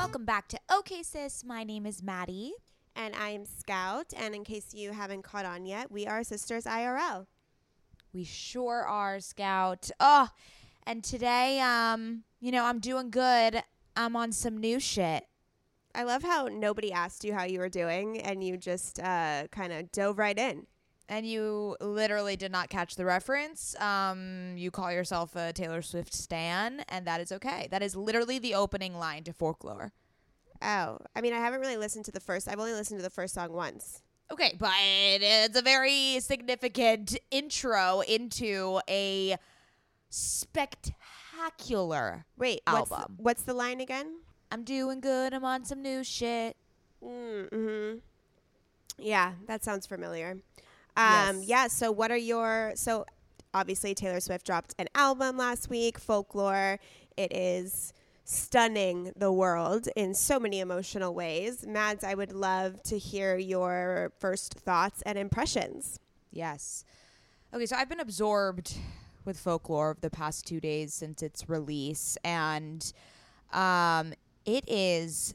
Welcome back to OK Sis. My name is Mady. And I'm Scout. And in case you haven't caught on yet, we are Sisters IRL. We sure are, Scout. Oh, and today, um, you know, I'm doing good. I'm on some new shit. I love how nobody asked you how you were doing and you just uh, kind of dove right in. And you literally did not catch the reference. Um, you call yourself a Taylor Swift stan, and that is okay. That is literally the opening line to folklore. Oh, I mean, I haven't really listened to the first. I've only listened to the first song once. Okay, but it's a very significant intro into a spectacular Wait, album. What's the, what's the line again? I'm doing good. I'm on some new shit. Mm-hmm. Yeah, that sounds familiar. Um, yes. Yeah. So, what are your so? Obviously, Taylor Swift dropped an album last week, Folklore. It is stunning the world in so many emotional ways. Mads, I would love to hear your first thoughts and impressions. Yes. Okay, so I've been absorbed with folklore of the past two days since its release, and um, it is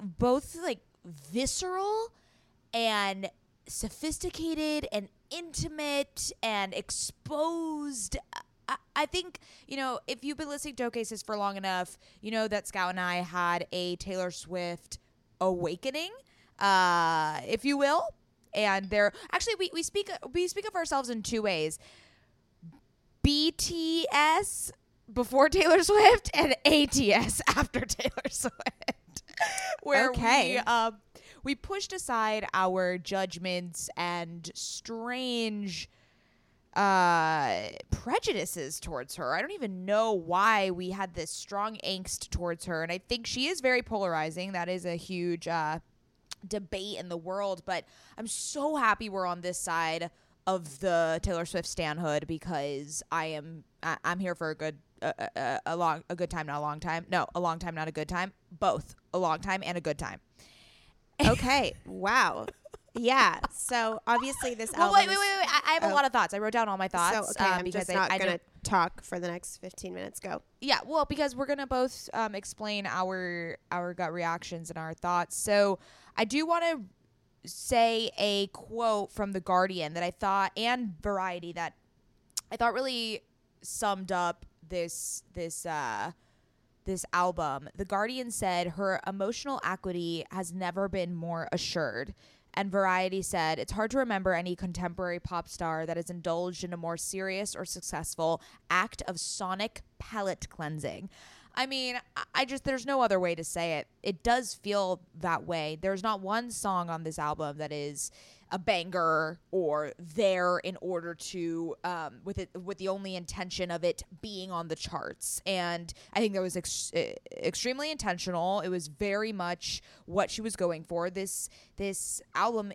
both like visceral and sophisticated and intimate and exposed I, think, you know, if you've been listening to Cases for long enough, you know that Scout and I had a Taylor Swift awakening, uh, if you will. And there actually we, we speak we speak of ourselves in two ways. BTS before Taylor Swift and ATS after Taylor Swift. Where okay. we uh, we pushed aside our judgments and strange uh prejudices towards her. I don't even know why we had this strong angst towards her and I think she is very polarizing. That is a huge uh debate in the world, but I'm so happy we're on this side of the Taylor Swift stanhood because I am I, am here for a good a, a long a good time not a long time. No, a long time not a good time. Both. A long time and a good time. Okay. wow yeah. So obviously this well. Wait, wait, wait, wait. I, I have oh. a lot of thoughts. I wrote down all my thoughts. So, okay, um, I'm because just not I, gonna talk for the next 15 minutes. Go. Yeah. Well, because we're gonna both um, explain our our gut reactions and our thoughts. So I do want to say a quote from the Guardian that I thought and Variety that I thought really summed up this this uh this album. The Guardian said her emotional equity has never been more assured And Variety said, It's hard to remember any contemporary pop star that has indulged in a more serious or successful act of sonic palate cleansing. I mean, I just, there's no other way to say it. It does feel that way. There's not one song on this album that is a banger or there in order to um, with it with the only intention of it being on the charts. And i think that was ex- extremely intentional. It was very much what she was going for. This this album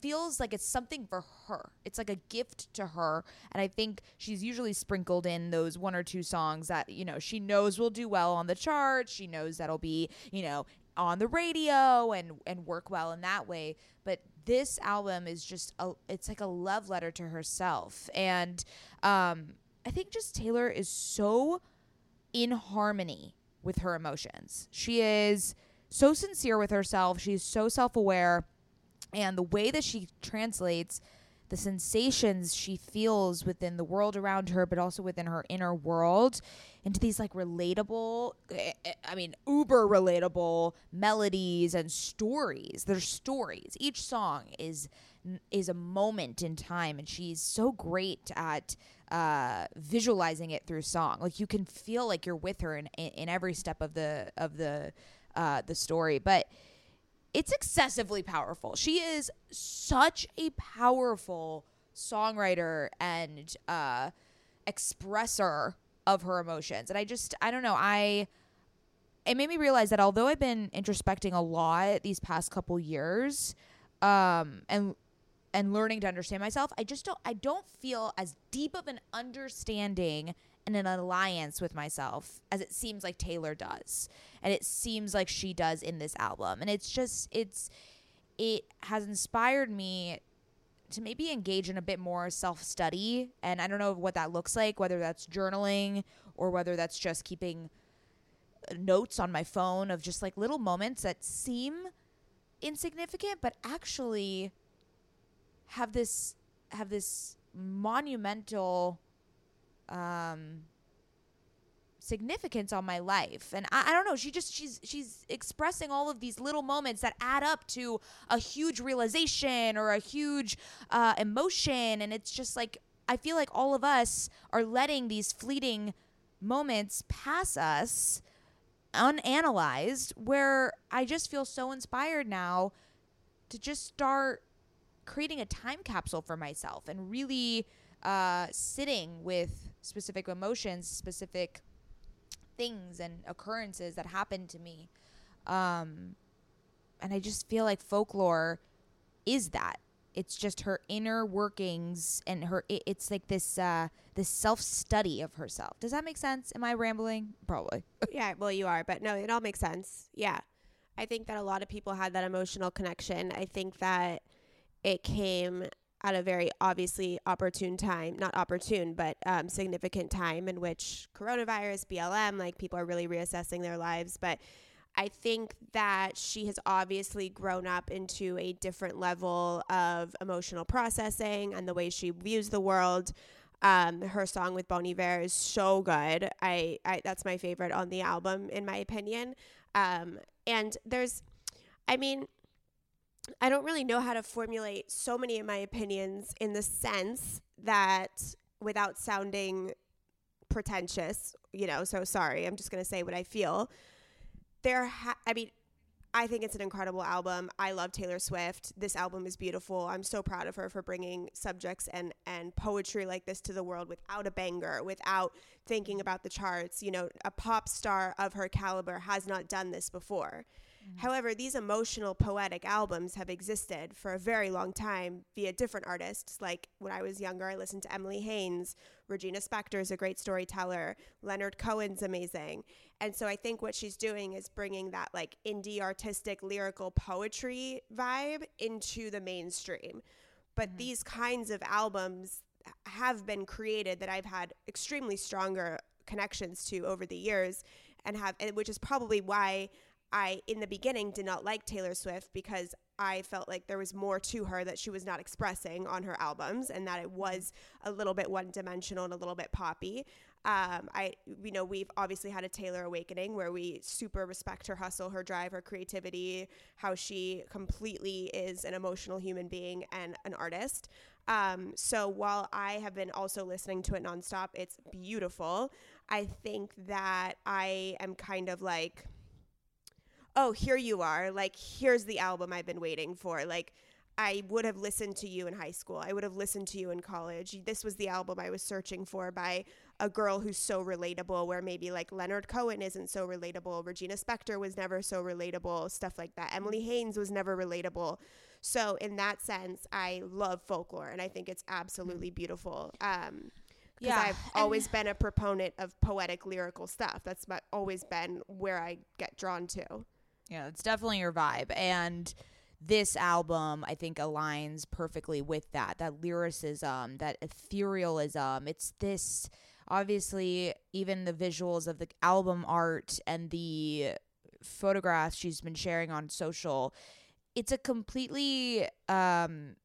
feels like it's something for her. It's like a gift to her. And i think she's usually sprinkled in those one or two songs that you know she knows will do well on the charts. She knows that'll be you know on the radio and and work well in that way. But this album is just a it's like a love letter to herself. And um i think just taylor is so in harmony with her emotions. She is so sincere with herself. She's so self-aware. And the way that she translates the sensations she feels within the world around her, but also within her inner world, into these like relatable, eh, eh, I mean, uber relatable melodies and stories. They're stories. Each song is is a moment in time, and she's so great at uh, visualizing it through song. Like you can feel like you're with her in in, in every step of the of the uh, the story, but it's excessively powerful. She is such a powerful songwriter and uh, expresser of her emotions. And I just, I don't know, I, it made me realize that although I've been introspecting a lot these past couple years, um, and and learning to understand myself, I just don't, I don't feel as deep of an understanding and an alliance with myself as it seems like Taylor does. And it seems like she does in this album. And it's just it's it has inspired me to maybe engage in a bit more self-study and I don't know what that looks like whether that's journaling or whether that's just keeping uh, notes on my phone of just like little moments that seem insignificant but actually have this have this monumental um, significance on my life. And I, I, don't know she just she's she's expressing all of these little moments that add up to a huge realization or a huge uh, emotion. And it's just like i feel like all of us are letting these fleeting moments pass us unanalyzed where i just feel so inspired now to just start creating a time capsule for myself and really uh, sitting with specific emotions, specific things and occurrences that happened to me. Um, and I just feel like folklore is that. It's just her inner workings and her. It, it's like this uh, this self study of herself. Does that make sense? Am I rambling? Probably. yeah, well, you are, but no, it all makes sense. Yeah, I think that a lot of people had that emotional connection. I think that it came at a very obviously opportune time, not opportune, but um, significant time in which coronavirus, BLM, like people are really reassessing their lives. But I think that she has obviously grown up into a different level of emotional processing and the way she views the world. Um, her song with Bon Iver is so good. I, I that's my favorite on the album, in my opinion. Um, and there's, I mean, I don't really know how to formulate so many of my opinions in the sense that without sounding pretentious, you know, so sorry, I'm just going to say what I feel. There ha- I mean, I think it's an incredible album. I love Taylor Swift. This album is beautiful. I'm so proud of her for bringing subjects and and poetry like this to the world without a banger, without thinking about the charts. You know, a pop star of her caliber has not done this before. Mm-hmm. However, these emotional poetic albums have existed for a very long time via different artists. Like when I was younger, I listened to Emily Haines. Regina Spektor is a great storyteller. Leonard Cohen's amazing. And so I think what she's doing is bringing that like indie artistic lyrical poetry vibe into the mainstream. But mm-hmm. these kinds of albums have been created that I've had extremely stronger connections to over the years and have and which is probably why I, in the beginning, did not like Taylor Swift because I felt like there was more to her that she was not expressing on her albums and that it was a little bit one dimensional and a little bit poppy. Um, I, you know, we've obviously had a Taylor awakening where we super respect her hustle, her drive, her creativity, how she completely is an emotional human being and an artist. Um, so while I have been also listening to it nonstop, it's beautiful. I think that I am kind of like, oh, here you are. Like, here's the album I've been waiting for. Like, I would have listened to you in high school. I would have listened to you in college. This was the album I was searching for by a girl who's so relatable, where maybe like Leonard Cohen isn't so relatable. Regina Spektor was never so relatable, stuff like that. Emily Haines was never relatable. So, in that sense, I love folklore and I think it's absolutely beautiful. Um, because yeah, I've always been a proponent of poetic lyrical stuff. That's always been where I get drawn to. Yeah, it's definitely your vibe. And this album, I think, aligns perfectly with that that lyricism, that etherealism. It's this, obviously, even the visuals of the album art and the photographs she's been sharing on social. It's a completely, um,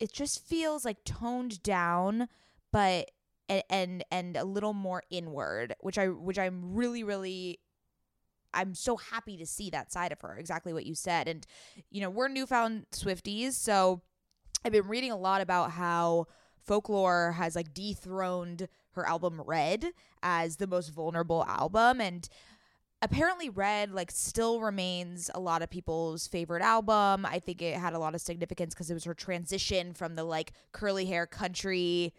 it just feels like toned down, but and, and and a little more inward, which I which I'm really really I'm so happy to see that side of her. Exactly what you said. And, you know, we're newfound Swifties. So I've been reading a lot about how folklore has like dethroned her album Red as the most vulnerable album. And apparently red like still remains a lot of people's favorite album i think it had a lot of significance because it was her transition from the like curly hair country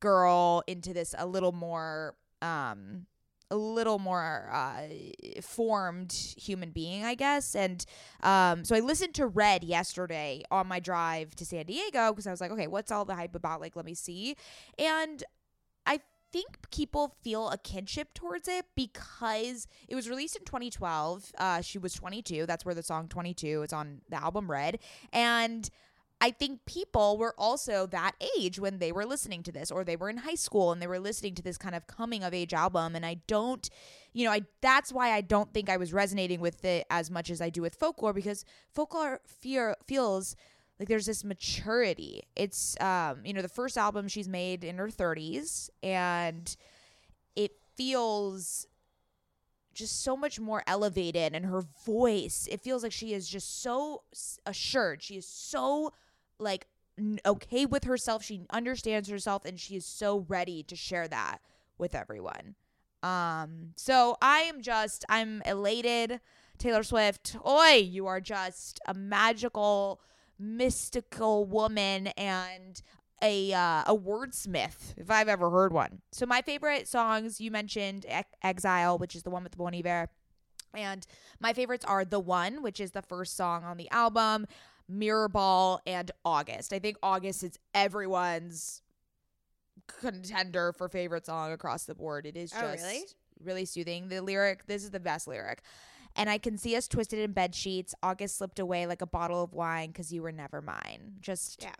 girl into this a little more um a little more uh, formed human being, I guess. And um, so I listened to Red yesterday on my drive to San Diego because I was like, okay, what's all the hype about? Like, let me see. And I think people feel a kinship towards it because it was released in 2012. Uh, she was 22. That's where the song 22 is on the album Red. And I think people were also that age when they were listening to this, or they were in high school and they were listening to this kind of coming of age album. And I don't, you know, I that's why I don't think I was resonating with it as much as I do with folklore because folklore fear feels like there's this maturity. It's um, you know, the first album she's made in her 30s and it feels just so much more elevated and her voice it feels like she is just so assured she is so like okay with herself. She understands herself and she is so ready to share that with everyone. Um so I am just I'm elated. Taylor Swift, oi, you are just a magical mystical woman and a uh, a wordsmith if I've ever heard one. So my favorite songs you mentioned e- Exile, which is the one with Bon Iver. And my favorites are The One, which is the first song on the album. Mirrorball, and August. I think August is everyone's contender for favorite song across the board. It is oh, just really? really soothing. The lyric, this is the best lyric. And I can see us twisted in bed sheets. August slipped away like a bottle of wine because you were never mine. Just yeah,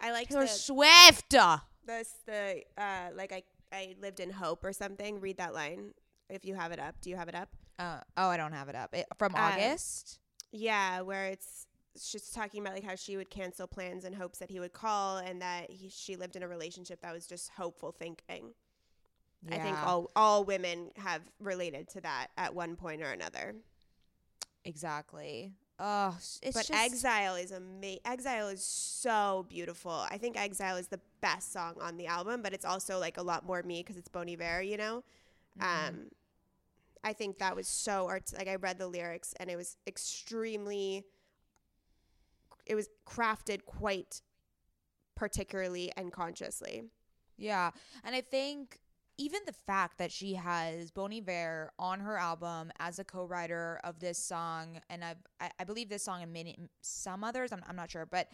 I like Taylor the, Swift. This the uh like I I lived in hope or something. Read that line if you have it up. Do you have it up? Uh, oh, I don't have it up. It, from uh, August. Yeah, where it's she's talking about like how she would cancel plans in hopes that he would call and that he, she lived in a relationship that was just hopeful thinking. Yeah. I think all all women have related to that at one point or another. Exactly. Oh, but just... Exile is amazing. Exile is so beautiful. I think Exile is the best song on the album, but it's also like a lot more me because it's Bon Iver, you know. Mm-hmm. Um, I think that was so art. Like I read the lyrics and it was extremely it was crafted quite particularly and consciously. Yeah. And I think even the fact that she has Bon Iver on her album as a co-writer of this song, and I've, I, I believe this song and many some others, I'm, I'm not sure, but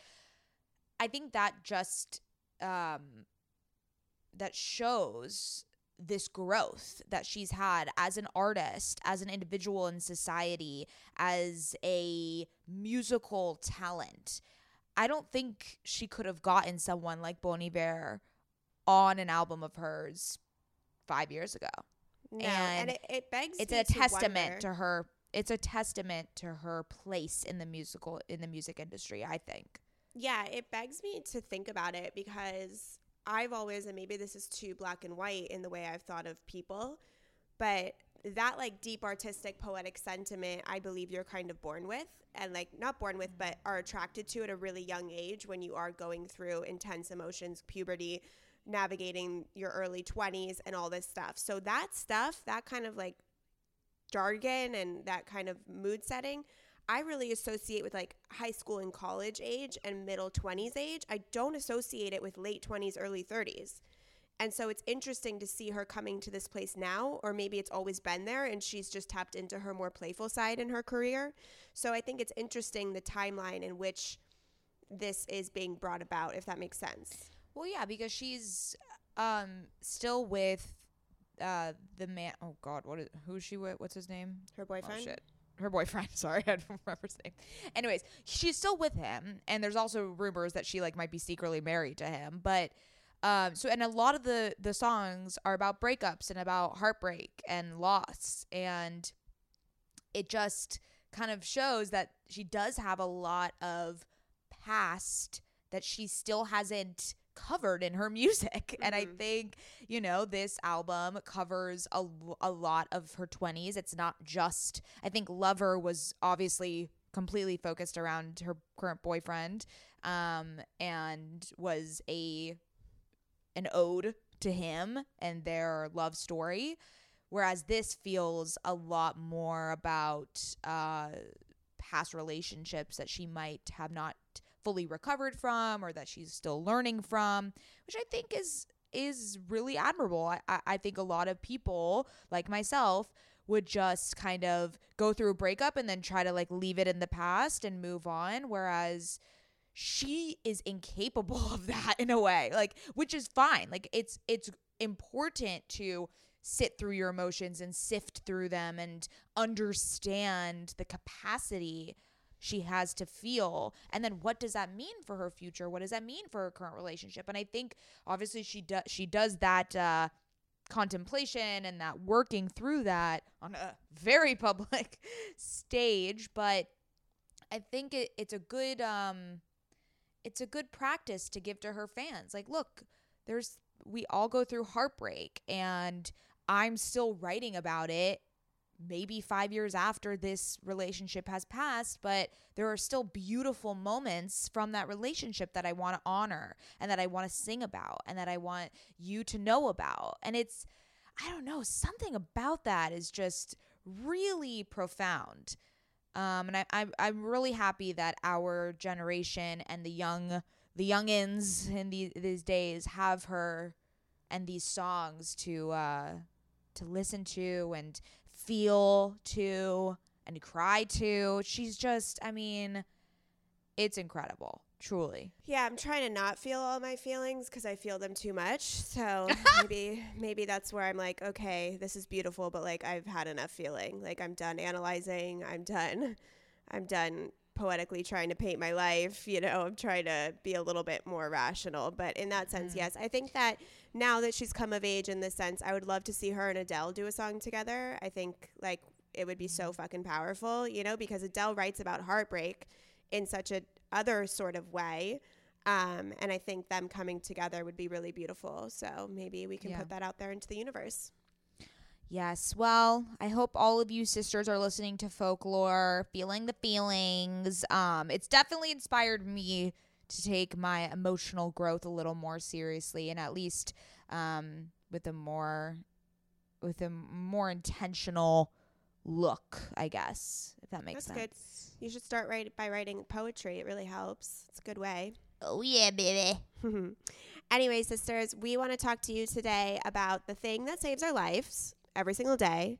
I think that just um, that shows this growth that she's had as an artist, as an individual in society, as a musical talent. I don't think she could have gotten someone like Bon Iver on an album of hers five years ago. No, and, and it, it, begs it's a testament to, to her it's a testament to her place in the musical in the music industry, I think. Yeah, it begs me to think about it because I've always and maybe this is too black and white in the way I've thought of people, but that like deep artistic poetic sentiment i believe you're kind of born with and like not born with but mm-hmm. are attracted to at a really young age when you are going through intense emotions puberty navigating your early 20s and all this stuff. So that stuff that kind of like jargon and that kind of mood setting i really associate with like high school and college age and middle 20s age i don't associate it with late 20s early 30s and so it's interesting to see her coming to this place now, or maybe it's always been there and she's just tapped into her more playful side in her career. So I think it's interesting the timeline in which this is being brought about, if that makes sense. Well, yeah, because she's um, still with uh, the man. Oh God, what is who's she with? What's his name? Her boyfriend. Oh, shit. Her boyfriend. Sorry, I don't remember his name. Anyways, she's still with him, and there's also rumors that she like might be secretly married to him, but um, so and a lot of the the songs are about breakups and about heartbreak and loss, and it just kind of shows that she does have a lot of past that she still hasn't covered in her music. Mm-hmm. And I mm-hmm. think, you know, this album covers a, a lot of her 20s. It's not just, I think Lover was obviously completely focused around her current boyfriend um, and was a an ode to him and their love story. Whereas this feels a lot more about uh, past relationships that she might have not fully recovered from or that she's still learning from, which I think is is really admirable. I, I think a lot of people like myself would just kind of go through a breakup and then try to like leave it in the past and move on. Whereas she is incapable of that in a way like which is fine like it's it's important to sit through your emotions and sift through them and understand the capacity she has to feel. And then what does that mean for her future? What does that mean for her current relationship? And i think obviously she does she does that uh contemplation and that working through that on a very public stage. But i think it, it's a good um it's a good practice to give to her fans. Like, look, there's we all go through heartbreak and I'm still writing about it maybe 5 years after this relationship has passed, but there are still beautiful moments from that relationship that I want to honor and that I want to sing about and that I want you to know about. And it's I don't know, something about that is just really profound. Um, and I, I, I'm really happy that our generation and the young, the youngins in these, these days have her and these songs to, uh, to listen to and feel to and cry to. She's just, I mean, it's incredible truly. Yeah i'm trying to not feel all my feelings because i feel them too much. So maybe maybe that's where i'm like okay this is beautiful but like i've had enough feeling. Like i'm done analyzing. I'm done i'm done poetically trying to paint my life you know i'm trying to be a little bit more rational. But in that sense mm. yes i think that now that she's come of age in this sense i would love to see her and adele do a song together i think like it would be so mm. fucking powerful you know because adele writes about heartbreak in such a other sort of way. Um, and I think them coming together would be really beautiful. So maybe we can yeah. put that out there into the universe. Yes. Well, I hope all of you sisters are listening to folklore, feeling the feelings. Um, it's definitely inspired me to take my emotional growth a little more seriously and at least um, with a more with a more intentional look, I guess, if that makes That's sense. Good. You should start write, by writing poetry. It really helps. It's a good way. Oh, yeah, baby. anyway, sisters, we want to talk to you today about the thing that saves our lives every single day,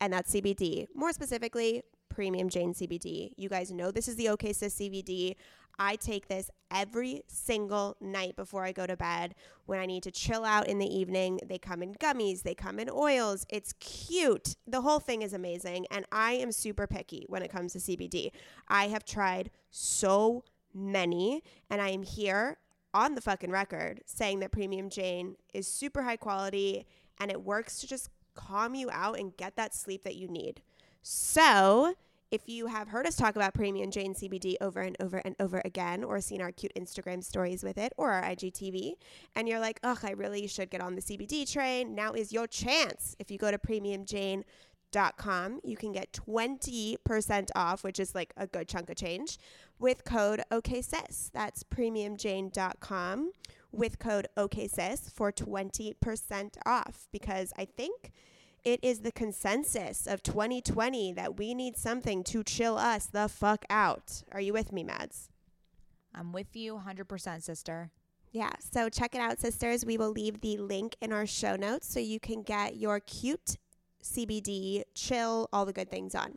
and that's CBD. More specifically, Premium Jane CBD. You guys know this is the OK Sis CBD. I take this every single night before I go to bed when I need to chill out in the evening. They come in gummies, they come in oils. It's cute. The whole thing is amazing. And I am super picky when it comes to CBD. I have tried so many, and I am here on the fucking record saying that Premium Jane is super high quality and it works to just calm you out and get that sleep that you need. So, if you have heard us talk about Premium Jane CBD over and over and over again, or seen our cute Instagram stories with it, or our IGTV, and you're like, ugh, I really should get on the CBD train, now is your chance. If you go to premiumjane.com, you can get 20% off, which is like a good chunk of change, with code OKSIS. That's premiumjane.com with code OKSIS for 20% off because I think – it is the consensus of 2020 that we need something to chill us the fuck out. Are you with me, Mads? I'm with you 100%, sister. Yeah, so check it out, sisters. We will leave the link in our show notes so you can get your cute CBD, chill, all the good things on.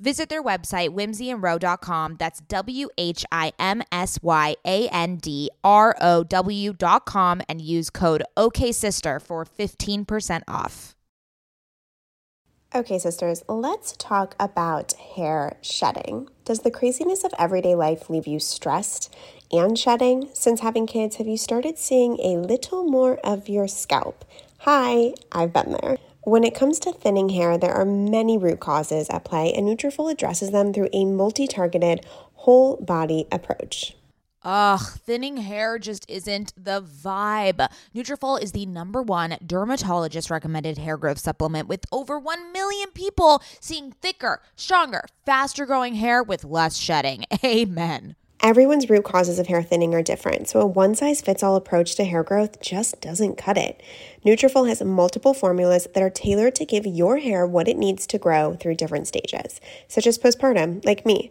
Visit their website, whimsyandrow.com. That's W H I M S Y A N D R O W.com and use code OKSister for 15% off. Okay, sisters, let's talk about hair shedding. Does the craziness of everyday life leave you stressed and shedding? Since having kids, have you started seeing a little more of your scalp? Hi, I've been there. When it comes to thinning hair, there are many root causes at play, and Nutrafol addresses them through a multi-targeted, whole body approach. Ugh, thinning hair just isn't the vibe. Nutrafol is the number one dermatologist recommended hair growth supplement with over 1 million people seeing thicker, stronger, faster growing hair with less shedding. Amen. Everyone's root causes of hair thinning are different, so a one size fits all approach to hair growth just doesn't cut it. Nutrafol has multiple formulas that are tailored to give your hair what it needs to grow through different stages, such as postpartum, like me.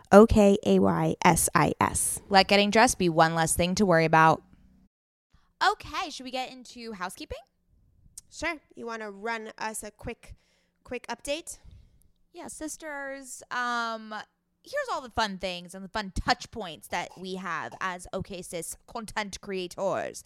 O K A Y S I S. Let getting dressed be one less thing to worry about. Okay, should we get into housekeeping? Sure. You want to run us a quick quick update? Yeah, sisters. Um here's all the fun things and the fun touch points that we have as OK Sis content creators.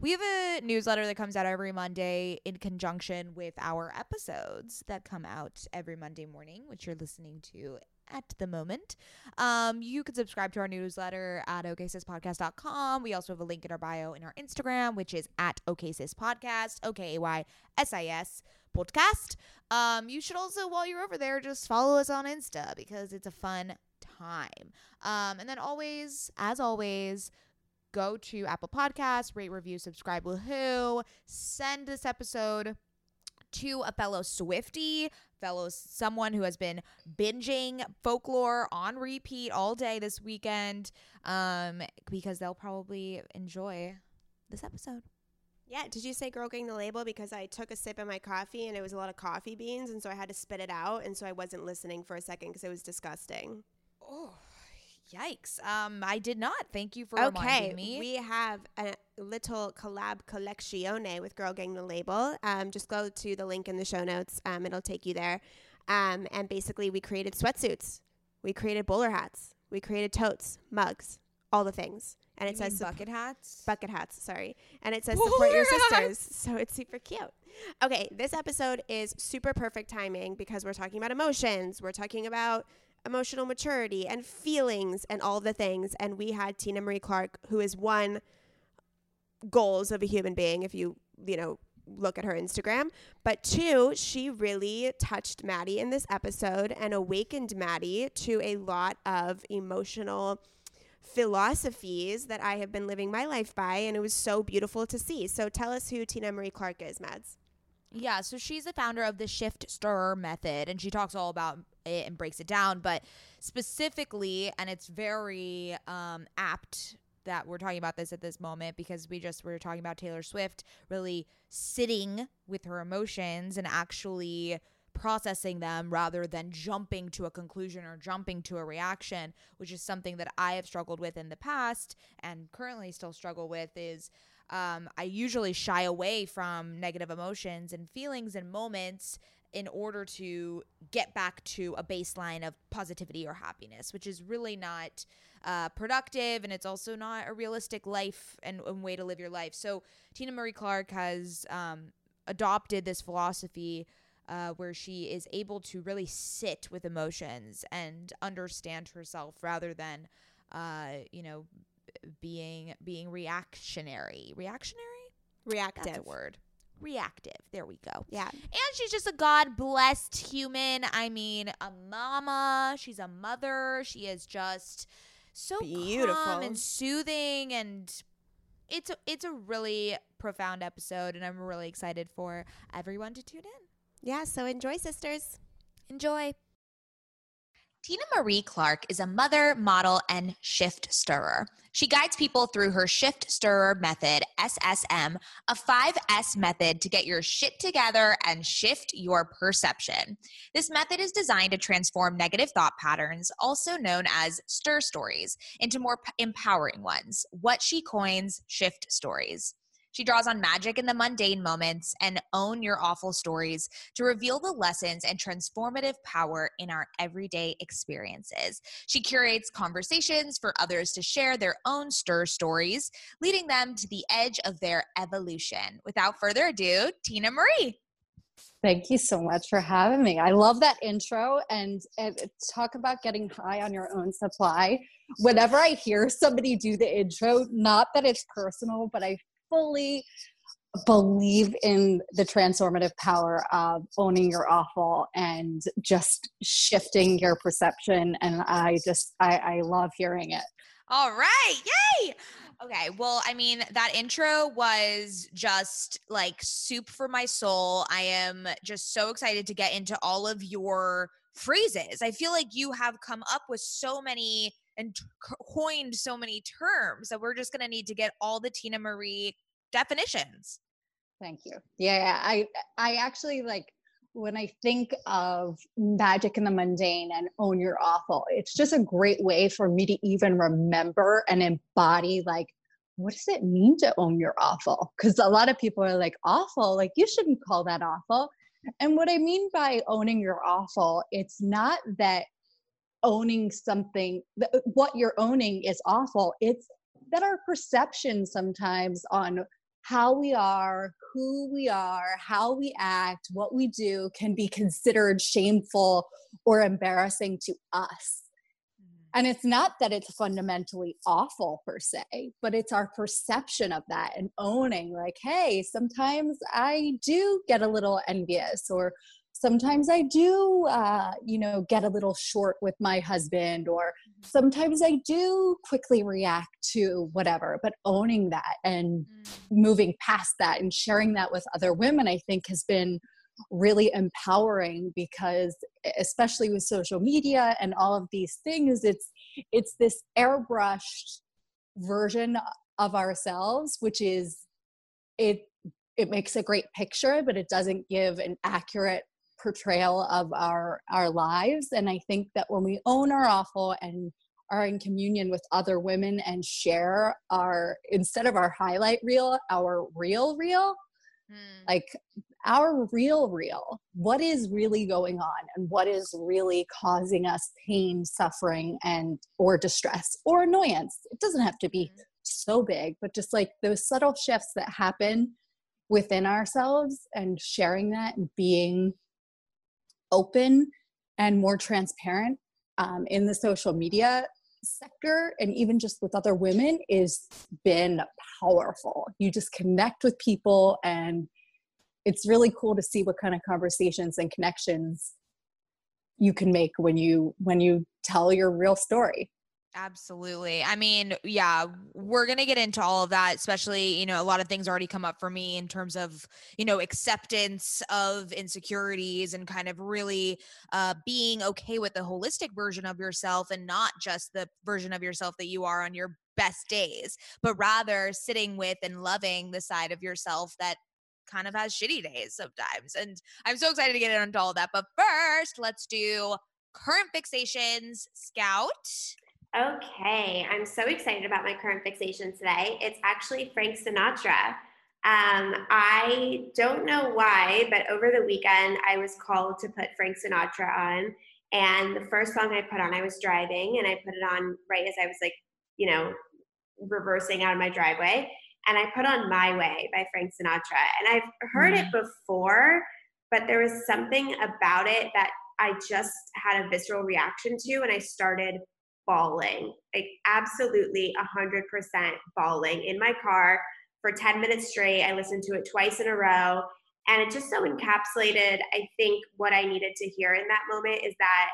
We have a newsletter that comes out every Monday in conjunction with our episodes that come out every Monday morning, which you're listening to at the moment. Um, you can subscribe to our newsletter at oksispodcast.com. We also have a link in our bio in our Instagram, which is at oksispodcast, O-K-A-Y-S-I-S podcast. Um, you should also, while you're over there, just follow us on Insta because it's a fun time. Um, and then always, as always, go to Apple Podcasts, rate, review, subscribe, woohoo. Send this episode to a fellow Swifty, fellow someone who has been binging folklore on repeat all day this weekend, um, because they'll probably enjoy this episode. Yeah, did you say girl getting the label? Because I took a sip of my coffee and it was a lot of coffee beans, and so I had to spit it out, and so I wasn't listening for a second because it was disgusting. Oh, Yikes. Um, I did not. Thank you for okay, reminding me. We have a little collab collezione with Girl Gang the Label. Um, just go to the link in the show notes. Um, it'll take you there. Um, and basically, we created sweatsuits. We created bowler hats. We created totes, mugs, all the things. And it you says bucket hats. Bucket hats, sorry. And it says bowler support your sisters. So it's super cute. Okay, this episode is super perfect timing because we're talking about emotions. We're talking about emotional maturity and feelings and all the things. And we had Tinamarie Clark, who is one goals of a human being, if you, you know, look at her Instagram. But two, she really touched Mady in this episode and awakened Mady to a lot of emotional philosophies that I have been living my life by. And it was so beautiful to see. So tell us who Tinamarie Clark is, Mads. Yeah, so she's the founder of the Shift Stir method, and she talks all about it and breaks it down. But specifically, and it's very um, apt that we're talking about this at this moment because we just were talking about Taylor Swift really sitting with her emotions and actually processing them rather than jumping to a conclusion or jumping to a reaction, which is something that I have struggled with in the past and currently still struggle with is um, I usually shy away from negative emotions and feelings and moments in order to get back to a baseline of positivity or happiness, which is really not uh, productive and it's also not a realistic life and, and, way to live your life. So, Tinamarie Clark has um, adopted this philosophy uh, where she is able to really sit with emotions and understand herself rather than, uh, you know, being being reactionary. Reactionary? Reactive. That's a word. Reactive. There we go. Yeah. And she's just a God blessed human. I mean, a mama. She's a mother. She is just so beautiful and soothing and it's a, it's a really profound episode, and I'm really excited for everyone to tune in. Yeah, so enjoy, sisters. Enjoy. Tina Marie Clark is a mother, model, and shift stirrer. She guides people through her shift stirrer method, SSM, a 5S method to get your shit together and shift your perception. This method is designed to transform negative thought patterns, also known as stir stories, into more empowering ones, what she coins shift stories. She draws on magic in the mundane moments and own your awful stories to reveal the lessons and transformative power in our everyday experiences. She curates conversations for others to share their own stir stories, leading them to the edge of their evolution. Without further ado, Tinamarie. Thank you so much for having me. I love that intro and, and, talk about getting high on your own supply. Whenever I hear somebody do the intro, not that it's personal, but I fully believe in the transformative power of owning your awful and just shifting your perception and i just i, I love hearing it. All right yay! Okay well i mean that intro was just like soup for my soul. I am just so excited to get into all of your phrases. I feel like you have come up with so many and coined so many terms that we're just going to need to get all the Tinamarie definitions. Thank you. Yeah, I I actually like when I think of magic in the mundane and own your awful, it's just a great way for me to even remember and embody like what does it mean to own your awful? Because a lot of people are like, awful, like you shouldn't call that awful. And what I mean by owning your awful, it's not that owning something uh, what you're owning is awful it's that our perception sometimes on how we are who we are how we act what we do can be considered shameful or embarrassing to us mm-hmm. and it's not that it's fundamentally awful per se, but it's our perception of that and owning, like, hey, sometimes I do get a little envious, or sometimes I do, uh, you know, get a little short with my husband, or mm-hmm. sometimes I do quickly react to whatever. But owning that and mm. moving past that and sharing that with other women, I think, has been really empowering because especially with social media and all of these things it's it's this airbrushed version of ourselves which is it it makes a great picture but it doesn't give an accurate portrayal of our our lives and i think that when we own our awful and are in communion with other women and share our instead of our highlight reel our real real mm. like our real real what is really going on and what is really causing us pain suffering and or distress or annoyance it doesn't have to be mm. so big but just like those subtle shifts that happen within ourselves and sharing that and being open and more transparent um, in the social media sector and even just with other women is been powerful. You just connect with people and it's really cool to see what kind of conversations and connections you can make when you when you tell your real story Absolutely. I mean, yeah, we're going to get into all of that, especially, you know, a lot of things already come up for me in terms of, you know, acceptance of insecurities and kind of really uh, being okay with the holistic version of yourself and not just the version of yourself that you are on your best days, but rather sitting with and loving the side of yourself that kind of has shitty days sometimes. And I'm so excited to get into all that. But first, let's do current fixations scout. Okay, I'm so excited about my current fixation today. It's actually Frank Sinatra. Um, I don't know why, but over the weekend I was called to put Frank Sinatra on. And the first song I put on, I was driving and I put it on right as I was like, you know, reversing out of my driveway. And I put on My Way by Frank Sinatra. And I've heard mm. it before, but there was something about it that I just had a visceral reaction to. And I started bawling, like absolutely 100% bawling in my car for 10 minutes straight. I listened to it twice in a row. And it just so encapsulated, I think, what I needed to hear in that moment is that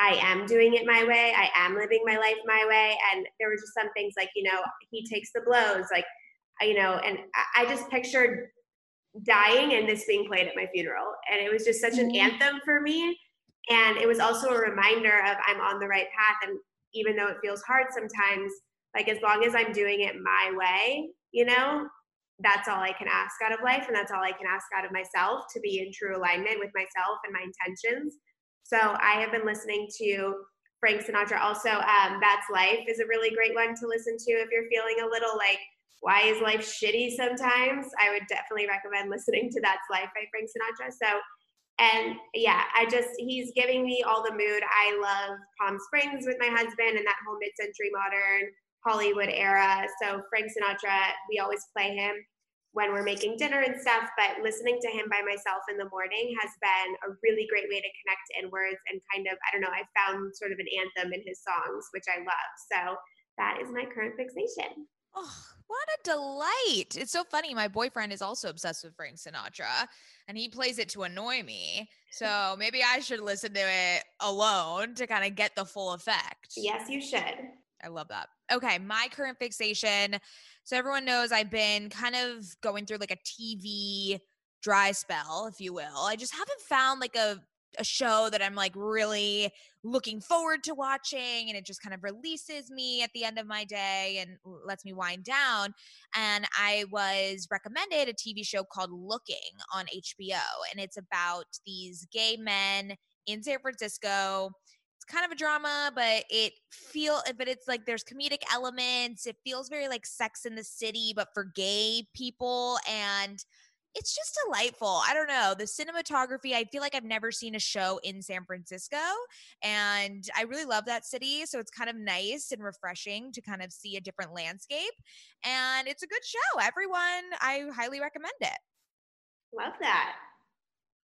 I am doing it my way. I am living my life my way. And there were just some things like, you know, he takes the blows. Like, you know, and I just pictured dying and this being played at my funeral. And it was just such an mm-hmm. anthem for me. And it was also a reminder of I'm on the right path. And even though it feels hard sometimes, like as long as I'm doing it my way, you know, that's all I can ask out of life. And that's all I can ask out of myself to be in true alignment with myself and my intentions. So I have been listening to Frank Sinatra. Also, um, That's Life is a really great one to listen to if you're feeling a little like, why is life shitty sometimes? I would definitely recommend listening to That's Life by Frank Sinatra. So, and yeah, I just, he's giving me all the mood. I love Palm Springs with my husband and that whole mid century modern Hollywood era. So, Frank Sinatra, we always play him when we're making dinner and stuff, but listening to him by myself in the morning has been a really great way to connect inwards and kind of, I don't know, I found sort of an anthem in his songs, which I love. So that is my current fixation. Oh, what a delight. It's so funny. My boyfriend is also obsessed with Frank Sinatra and he plays it to annoy me. So maybe I should listen to it alone to kind of get the full effect. Yes, you should. I love that. Okay, my current fixation so everyone knows I've been kind of going through like a TV dry spell, if you will. I just haven't found like a a show that I'm like really looking forward to watching and it just kind of releases me at the end of my day and lets me wind down and I was recommended a TV show called Looking on HBO and it's about these gay men in San Francisco It's kind of a drama, but it feel but it's like there's comedic elements. It feels very like Sex in the City, but for gay people and it's just delightful. I don't know. The cinematography, I feel like I've never seen a show in San Francisco. And I really love that city. So it's kind of nice and refreshing to kind of see a different landscape. And it's a good show. Everyone, I highly recommend it. Love that.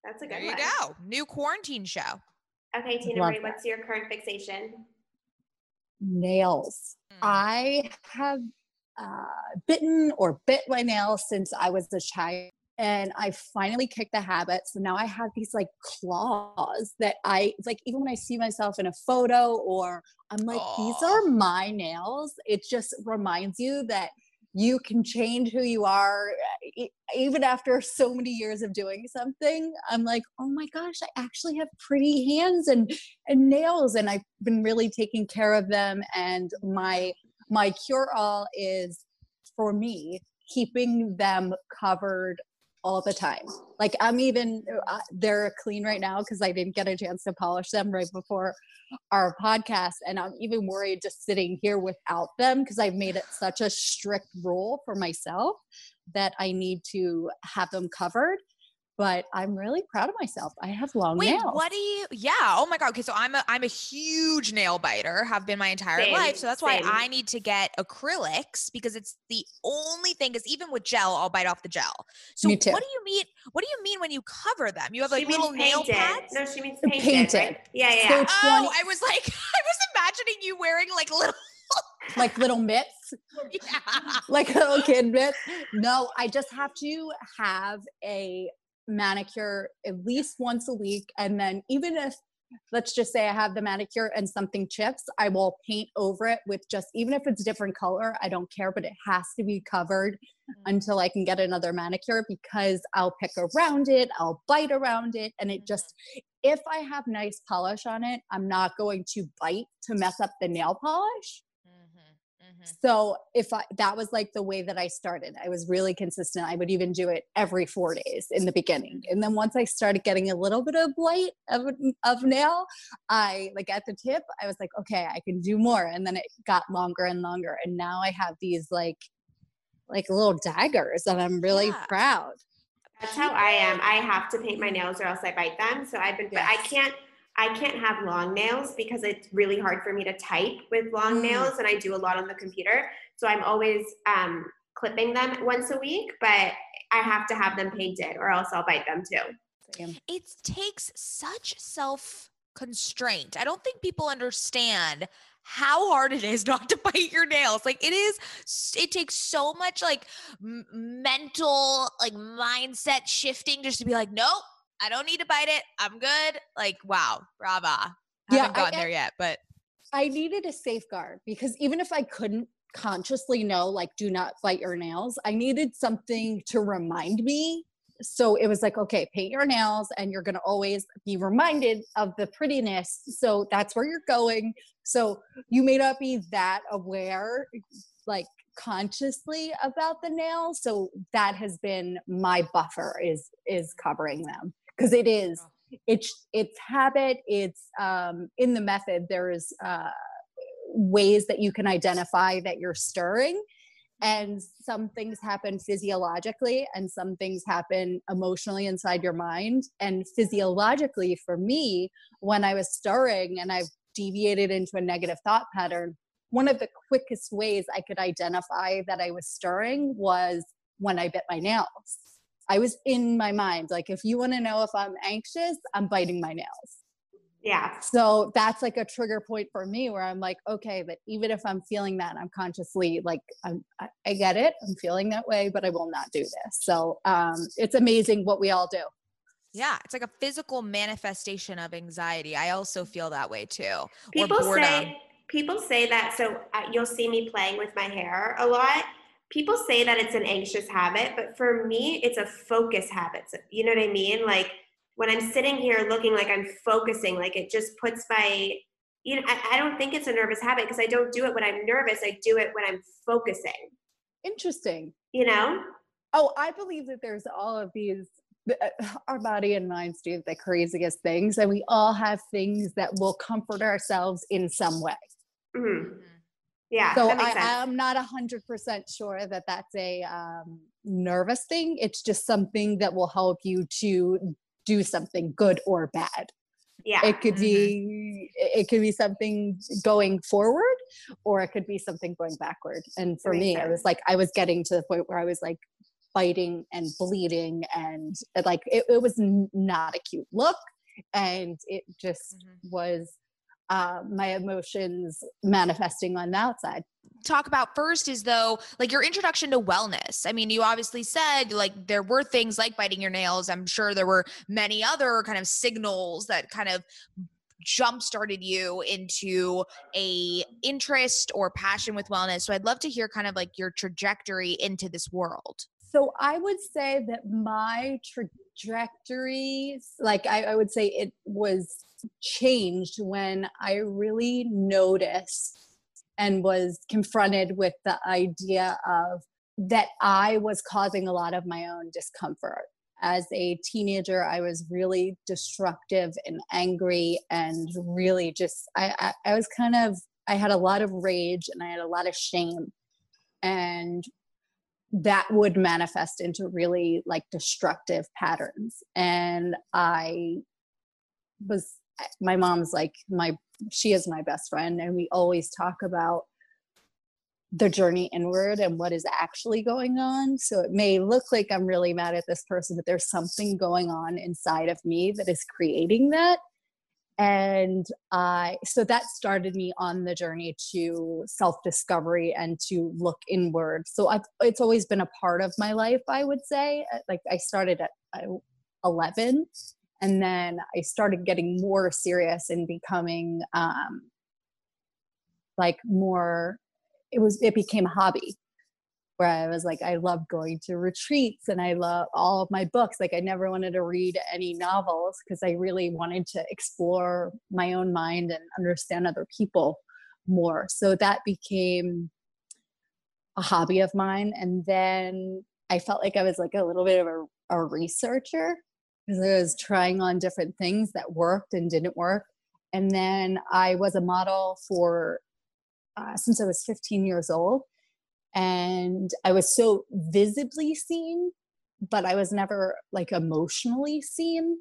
That's a good there you one. go. New quarantine show. Okay, Tinamarie, what's your current fixation? Nails. Mm. I have uh, bitten or bit my nails since I was a child. And I finally kicked the habit. So now I have these like claws that I like, even when I see myself in a photo or I'm like, Aww. these are my nails. It just reminds you that you can change who you are even after so many years of doing something i'm like oh my gosh i actually have pretty hands and and nails and i've been really taking care of them and my my cure all is for me keeping them covered all the time. Like I'm even uh, they're clean right now because I didn't get a chance to polish them right before our podcast, and I'm even worried just sitting here without them because I've made it such a strict rule for myself that I need to have them covered but I'm really proud of myself. I have long Wait, nails. what do you? Yeah. Oh my god. Okay, so I'm a I'm a huge nail biter. Have been my entire same, life. So that's same. why I need to get acrylics because it's the only thing. Because even with gel, I'll bite off the gel. So what do you mean? What do you mean when you cover them? You have like she little nail pads. No, she means painted. painted. Right? Yeah, yeah. So oh, I was like, I was imagining you wearing like little. like little mitts, yeah. like little kid mitts. No, I just have to have a manicure at least once a week. And then even if let's just say I have the manicure and something chips, I will paint over it with just even if it's different color, I don't care, but it has to be covered mm-hmm. until I can get another manicure because I'll pick around it, I'll bite around it, and it just if I have nice polish on it, I'm not going to bite to mess up the nail polish. Mm-hmm. So if I, that was like the way that I started, I was really consistent. I would even do it every four days in the beginning. And then once I started getting a little bit of blight of, of nail, I like at the tip, I was like, okay, I can do more. And then it got longer and longer. And now I have these like, like little daggers and I'm really yeah. proud. That's how I am. I have to paint my nails or else I bite them. So I've been, yes. I can't, I can't have long nails because it's really hard for me to type with long mm. nails, and I do a lot on the computer. So I'm always um, clipping them once a week, but I have to have them painted or else I'll bite them too. It takes such self constraint. I don't think people understand how hard it is not to bite your nails. Like it is, it takes so much like m- mental, like mindset shifting just to be like, nope, I don't need to bite it. I'm good. Like, wow, brava. Yeah, haven't gotten I, there yet, but I needed a safeguard because even if I couldn't consciously know like do not bite your nails i needed something to remind me so it was like okay paint your nails and you're going to always be reminded of the prettiness so that's where you're going so you may not be that aware like consciously about the nails so that has been my buffer is is covering them because it is it's it's habit it's um in the method there's uh ways that you can identify that you're stirring and some things happen physiologically and some things happen emotionally inside your mind and physiologically for me when i was stirring and i've deviated into a negative thought pattern one of the quickest ways i could identify that i was stirring was when i bit my nails i was in my mind like if you want to know if i'm anxious i'm biting my nails yeah. So that's like a trigger point for me where I'm like, okay, but even if I'm feeling that, I'm consciously like, I'm, I get it. I'm feeling that way, but I will not do this. So um, it's amazing what we all do. Yeah, it's like a physical manifestation of anxiety. I also feel that way too. People say people say that. So uh, you'll see me playing with my hair a lot. People say that it's an anxious habit, but for me, it's a focus habit. So, you know what I mean? Like when I'm sitting here looking like I'm focusing, like it just puts my, you know, I, I don't think it's a nervous habit because I don't do it when I'm nervous. I do it when I'm focusing. Interesting. You know? Oh, I believe that there's all of these uh, our body and minds do the craziest things and we all have things that will comfort ourselves in some way mm-hmm. Yeah so I, am not a hundred percent sure that that's a um, nervous thing it's just something that will help you to do something good or bad yeah it could mm-hmm. be it could be something going forward or it could be something going backward and for me sense. i was like i was getting to the point where i was like biting and bleeding and like it, it was not a cute look and it just mm-hmm. was uh, my emotions manifesting on the outside. Talk about first is though like your introduction to wellness. I mean you obviously said like there were things like biting your nails. I'm sure there were many other kind of signals that kind of jump started you into a interest or passion with wellness. So i'd love to hear kind of like your trajectory into this world. So i would say that my trajectory like I, I would say it was changed when i really noticed and was confronted with the idea of that I was causing a lot of my own discomfort. As a teenager, I was really destructive and angry and really just, I, I, I was kind of, I had a lot of rage and I had a lot of shame. And that would manifest into really like destructive patterns. And I was my mom's like my she is my best friend and we always talk about the journey inward and what is actually going on. So it may look like i'm really mad at this person but there's something going on inside of me that is creating that. And i so that started me on the journey to self discovery and to look inward. So I've, it's always been a part of my life i would say. Like i started at 11 and then i started getting more serious and becoming um like more it was it became a hobby where i was like i love going to retreats and i love all of my books. Like i never wanted to read any novels because i really wanted to explore my own mind and understand other people more. So that became a hobby of mine. And then i felt like i was like a little bit of a, a researcher because I was trying on different things that worked and didn't work. And then I was a model for uh, since I was 15 years old. And I was so visibly seen, but I was never like emotionally seen.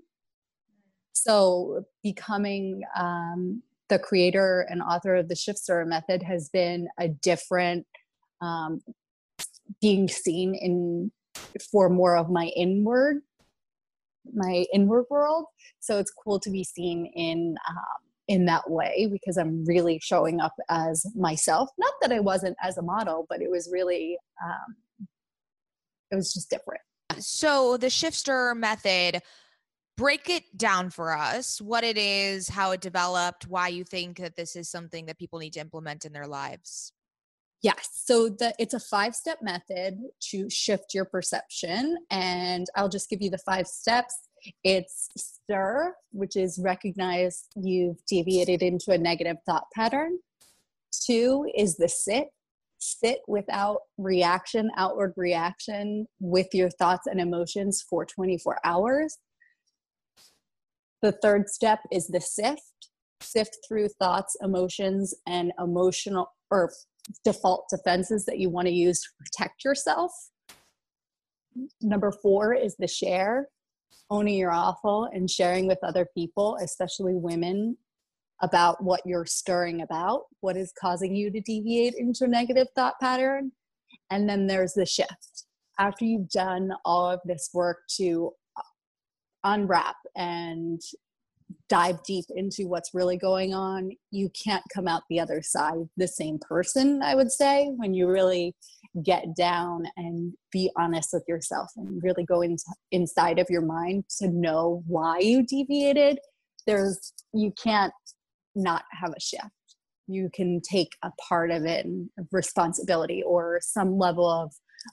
So becoming um, the creator and author of the Shift Stirrer method has been a different um, being seen in for more of my inward my inward world. So it's cool to be seen in um, in that way because i'm really showing up as myself. Not that i wasn't as a model but it was really um, it was just different. So the Shift Stirrer method break it down for us what it is how it developed why you think that this is something that people need to implement in their lives Yes. So the it's a five-step method to shift your perception. And I'll just give you the five steps. It's stir, which is recognize you've deviated into a negative thought pattern. Two is the sit, sit without reaction, outward reaction with your thoughts and emotions for 24 hours. The third step is the sift, sift through thoughts, emotions, and emotional or default defenses that you want to use to protect yourself. Number four is the share, owning your awful and sharing with other people, especially women, about what you're stirring about, what is causing you to deviate into a negative thought pattern. And then there's the shift. After you've done all of this work to unwrap and dive deep into what's really going on, you can't come out the other side the same person, I would say, when you really get down and be honest with yourself and really go into, inside of your mind to know why you deviated. There's, you can't not have a shift. You can take a part of it and responsibility or some level of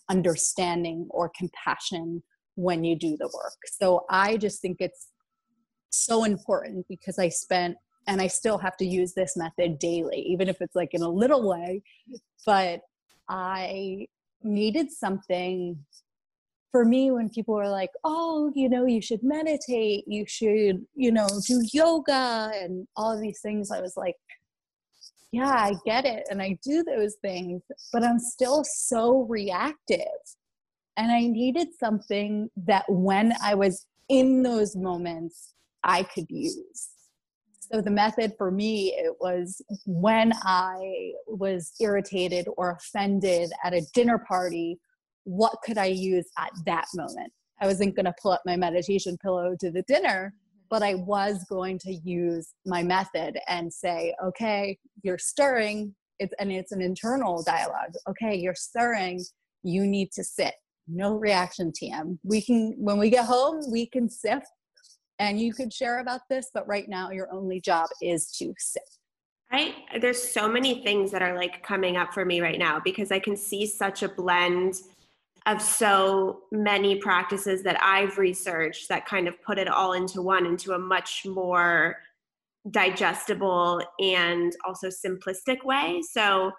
understanding or compassion when you do the work. So I just think it's so important because I spent and I still have to use this method daily, even if it's like in a little way. But I needed something for me when people were like, oh, you know, you should meditate, you should, you know, do yoga and all these things. I was like, yeah, I get it. And I do those things, but I'm still so reactive. And I needed something that when I was in those moments, I could use. So the method for me, it was when I was irritated or offended at a dinner party, what could I use at that moment? I wasn't going to pull up my meditation pillow to the dinner, but I was going to use my method and say, okay, you're stirring. It's, and it's an internal dialogue. Okay, you're stirring. You need to sit. No reaction, TM. We can, when we get home, we can sift and you could share about this, but right now your only job is to sit. I there's so many things that are like coming up for me right now because I can see such a blend of so many practices that I've researched that kind of put it all into one into a much more digestible and also simplistic way. So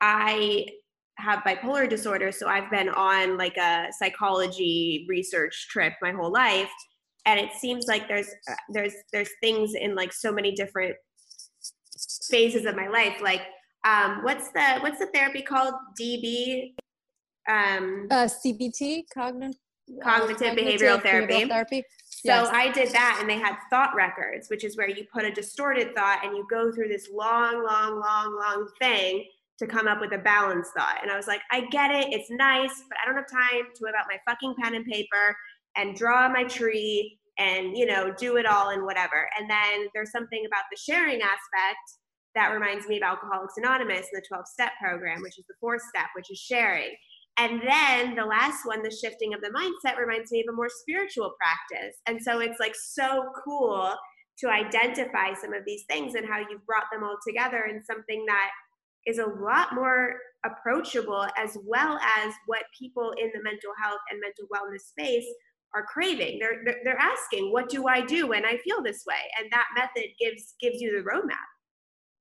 I have bipolar disorder so I've been on like a psychology research trip my whole life and it seems like there's uh, there's there's things in like so many different phases of my life like um what's the what's the therapy called db um uh, cbt cognitive cognitive, behavioral therapy, behavioral therapy. So yes. I did that and they had thought records, which is where you put a distorted thought and you go through this long, long, long, long thing to come up with a balanced thought. And I was like, I get it, it's nice, but I don't have time to whip out my fucking pen and paper and draw my tree and you know do it all and whatever. And then there's something about the sharing aspect that reminds me of alcoholics anonymous and the 12 step program which is the fourth step which is sharing. And then the last one the shifting of the mindset reminds me of a more spiritual practice. And so it's like so cool to identify some of these things and how you've brought them all together in something that is a lot more approachable as well as what people in the mental health and mental wellness space are craving. They're, they're, asking, what do I do when I feel this way? And that method gives gives you the roadmap.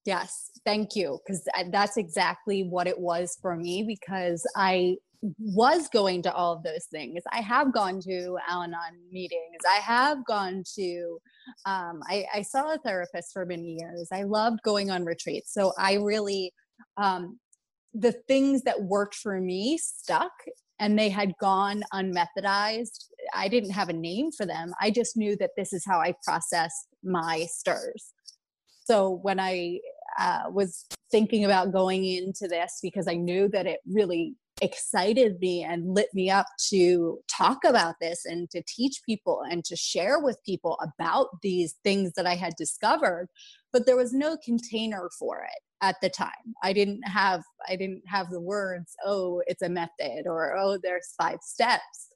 Yes, thank you. Because that's exactly what it was for me because I was going to all of those things. I have gone to Al Anon meetings. I have gone to, um, I, I, saw a therapist for many years. I loved going on retreats. So I really, um, the things that worked for me stuck and they had gone unmethodized. I didn't have a name for them. I just knew that this is how I processed my stirs. So when I uh, was thinking about going into this, because I knew that it really excited me and lit me up to talk about this and to teach people and to share with people about these things that I had discovered, but there was no container for it at the time. I didn't have i didn't have the words oh it's a method or oh there's five steps.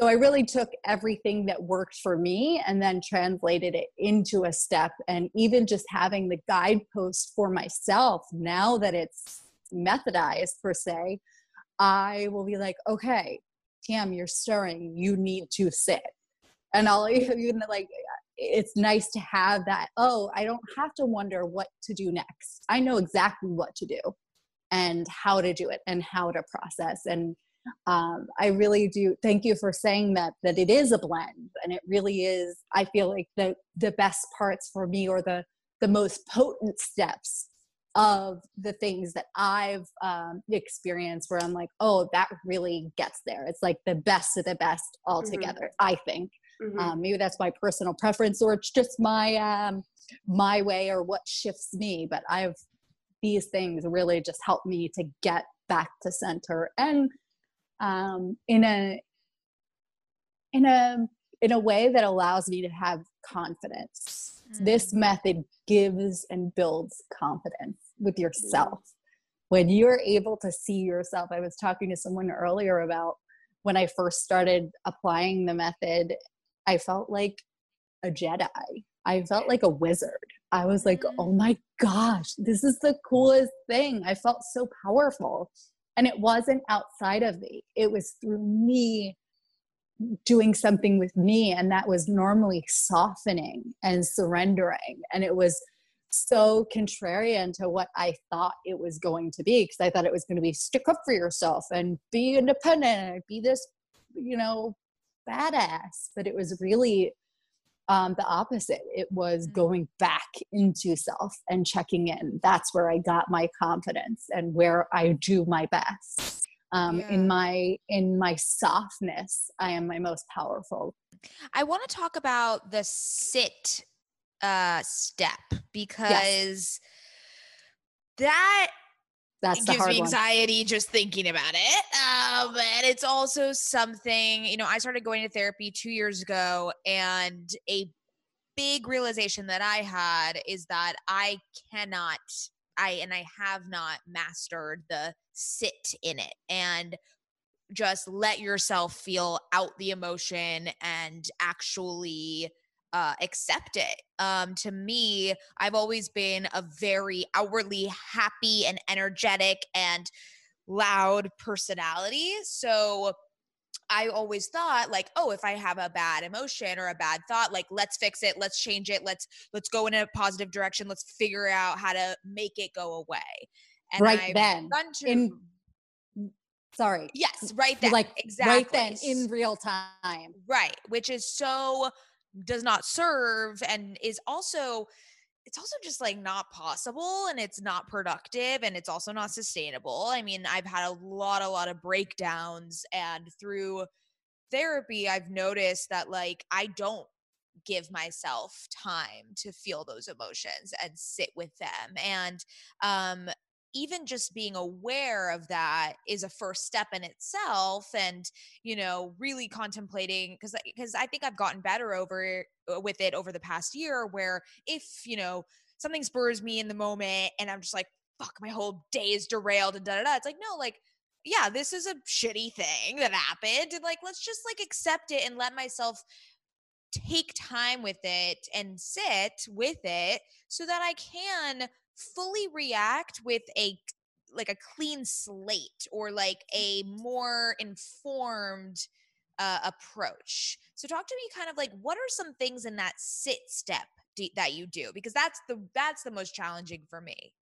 So i really took everything that worked for me and then translated it into a step and even just having the guidepost for myself now that it's methodized per se, I will be like, okay, Tam, you're stirring. You need to sit. And I'll even like, it's nice to have that. Oh, I don't have to wonder what to do next. I know exactly what to do and how to do it and how to process. And um, I really do thank you for saying that that it is a blend and it really is. I feel like the the best parts for me or the the most potent steps of the things that I've um, experienced where I'm like, oh, that really gets there. It's like the best of the best all together, mm-hmm. I think. Mm-hmm. Um, maybe that's my personal preference or it's just my um, my way or what shifts me. But I've these things really just help me to get back to center and um, in a in a in a way that allows me to have confidence. Mm-hmm. This method gives and builds confidence with yourself. When you're able to see yourself, I was talking to someone earlier about when I first started applying the method, I felt like a Jedi. I felt like a wizard. I was like, oh mm. my gosh, this is the coolest thing. I felt so powerful. And it wasn't outside of me, it was through me doing something with me. And that was normally softening and surrendering. And it was so contrarian to what I thought it was going to be because I thought it was going to be stick up for yourself and be independent and be this, you know, badass. But it was really um, the opposite. It was mm. going back into self and checking in. That's where I got my confidence and where I do my best. Um, yeah. In my in my softness, I am my most powerful. I want to talk about the sit uh, step because yes. that that's gives me anxiety one. just thinking about it. Um, and it's also something, you know, I started going to therapy two years ago, and a big realization that I had is that I cannot, I and I have not mastered the sit in it and just let yourself feel out the emotion and actually uh, accept it. Um, to me, I've always been a very outwardly happy and energetic and loud personality. So I always thought like, oh, if I have a bad emotion or a bad thought, like let's fix it, let's change it, let's let's go in a positive direction, let's figure out how to make it go away. And right I've then, to, in sorry, yes, right then, like exactly, right then in real time, right, which is so does not serve and is also it's also just like not possible and it's not productive and it's also not sustainable. I mean, I've had a lot a lot of breakdowns and through therapy I've noticed that like I don't give myself time to feel those emotions and sit with them and um even just being aware of that is a first step in itself and you know really contemplating because because i think i've gotten better over uh, with it over the past year where if you know something spurs me in the moment and i'm just like fuck my whole day is derailed and da da da it's like no like yeah this is a shitty thing that happened and like let's just like accept it and let myself take time with it and sit with it so that i can fully react with a like a clean slate or like a more informed uh, approach. So talk to me kind of like what are some things in that sit step d- that you do because that's the that's the most challenging for me.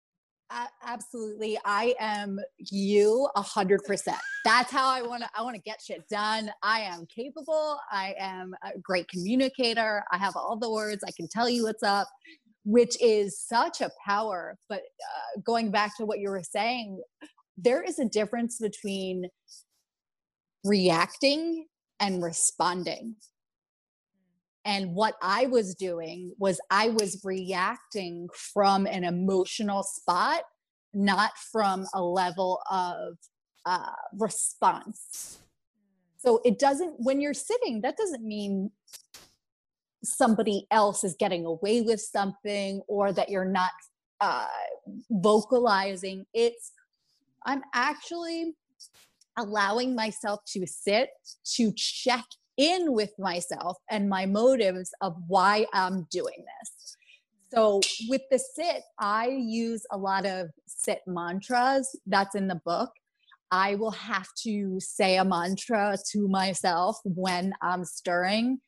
Uh, absolutely, I am you a hundred percent. That's how I want to. I want to get shit done. I am capable. I am a great communicator. I have all the words. I can tell you what's up which is such a power. But uh, going back to what you were saying, there is a difference between reacting and responding. And what I was doing was I was reacting from an emotional spot, not from a level of uh, response. So it doesn't, when you're sitting, that doesn't mean somebody else is getting away with something or that you're not uh, vocalizing. It's, I'm actually allowing myself to sit, to check in with myself and my motives of why I'm doing this. So with the sit, I use a lot of sit mantras. That's in the book. I will have to say a mantra to myself when I'm stirring.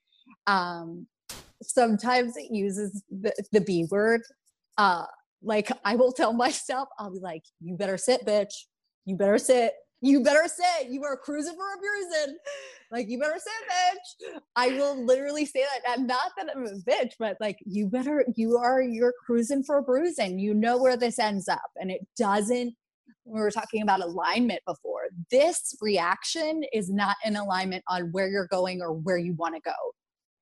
Um, sometimes it uses the, the B word. Uh, like I will tell myself, I'll be like, you better sit, bitch. You better sit. You better sit. You are cruising for a bruising. Like, you better sit, bitch. I will literally say that. And not that I'm a bitch, but like, you better, you are, you're cruising for a bruising. You know where this ends up. And it doesn't, we were talking about alignment before. This reaction is not in alignment on where you're going or where you want to go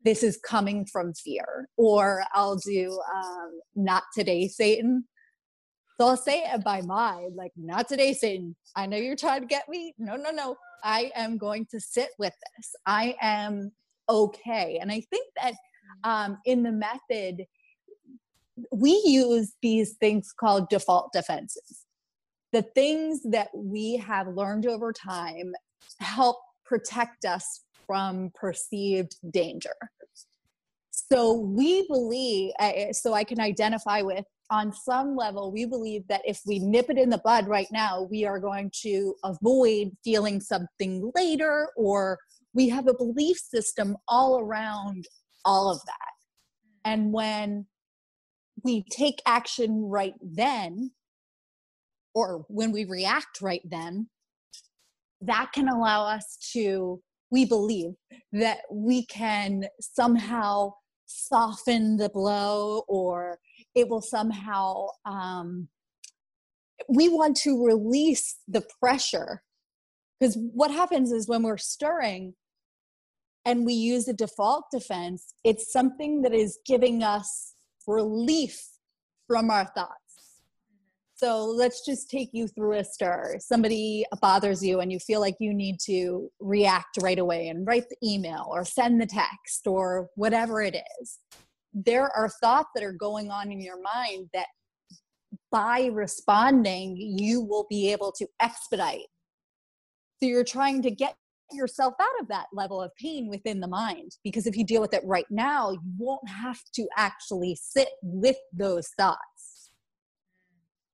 this is coming from fear. Or I'll do um, not today, Satan. So I'll say it by mind, like, not today, Satan. I know you're trying to get me. No, no, no. I am going to sit with this. I am okay. And I think that um, in the method, we use these things called default defenses. The things that we have learned over time help protect us from perceived danger. So we believe, uh, uh, so I can identify with on some level, we believe that if we nip it in the bud right now, we are going to avoid feeling something later, or we have a belief system all around all of that. And when we take action right then, or when we react right then, that can allow us to, we believe that we can somehow soften the blow or it will somehow um, we want to release the pressure. Because what happens is when we're stirring and we use a default defense it's something that is giving us relief from our thoughts so let's just take you through a stir. Somebody bothers you and you feel like you need to react right away and write the email or send the text or whatever it is. There are thoughts that are going on in your mind that by responding, you will be able to expedite. So you're trying to get yourself out of that level of pain within the mind because if you deal with it right now, you won't have to actually sit with those thoughts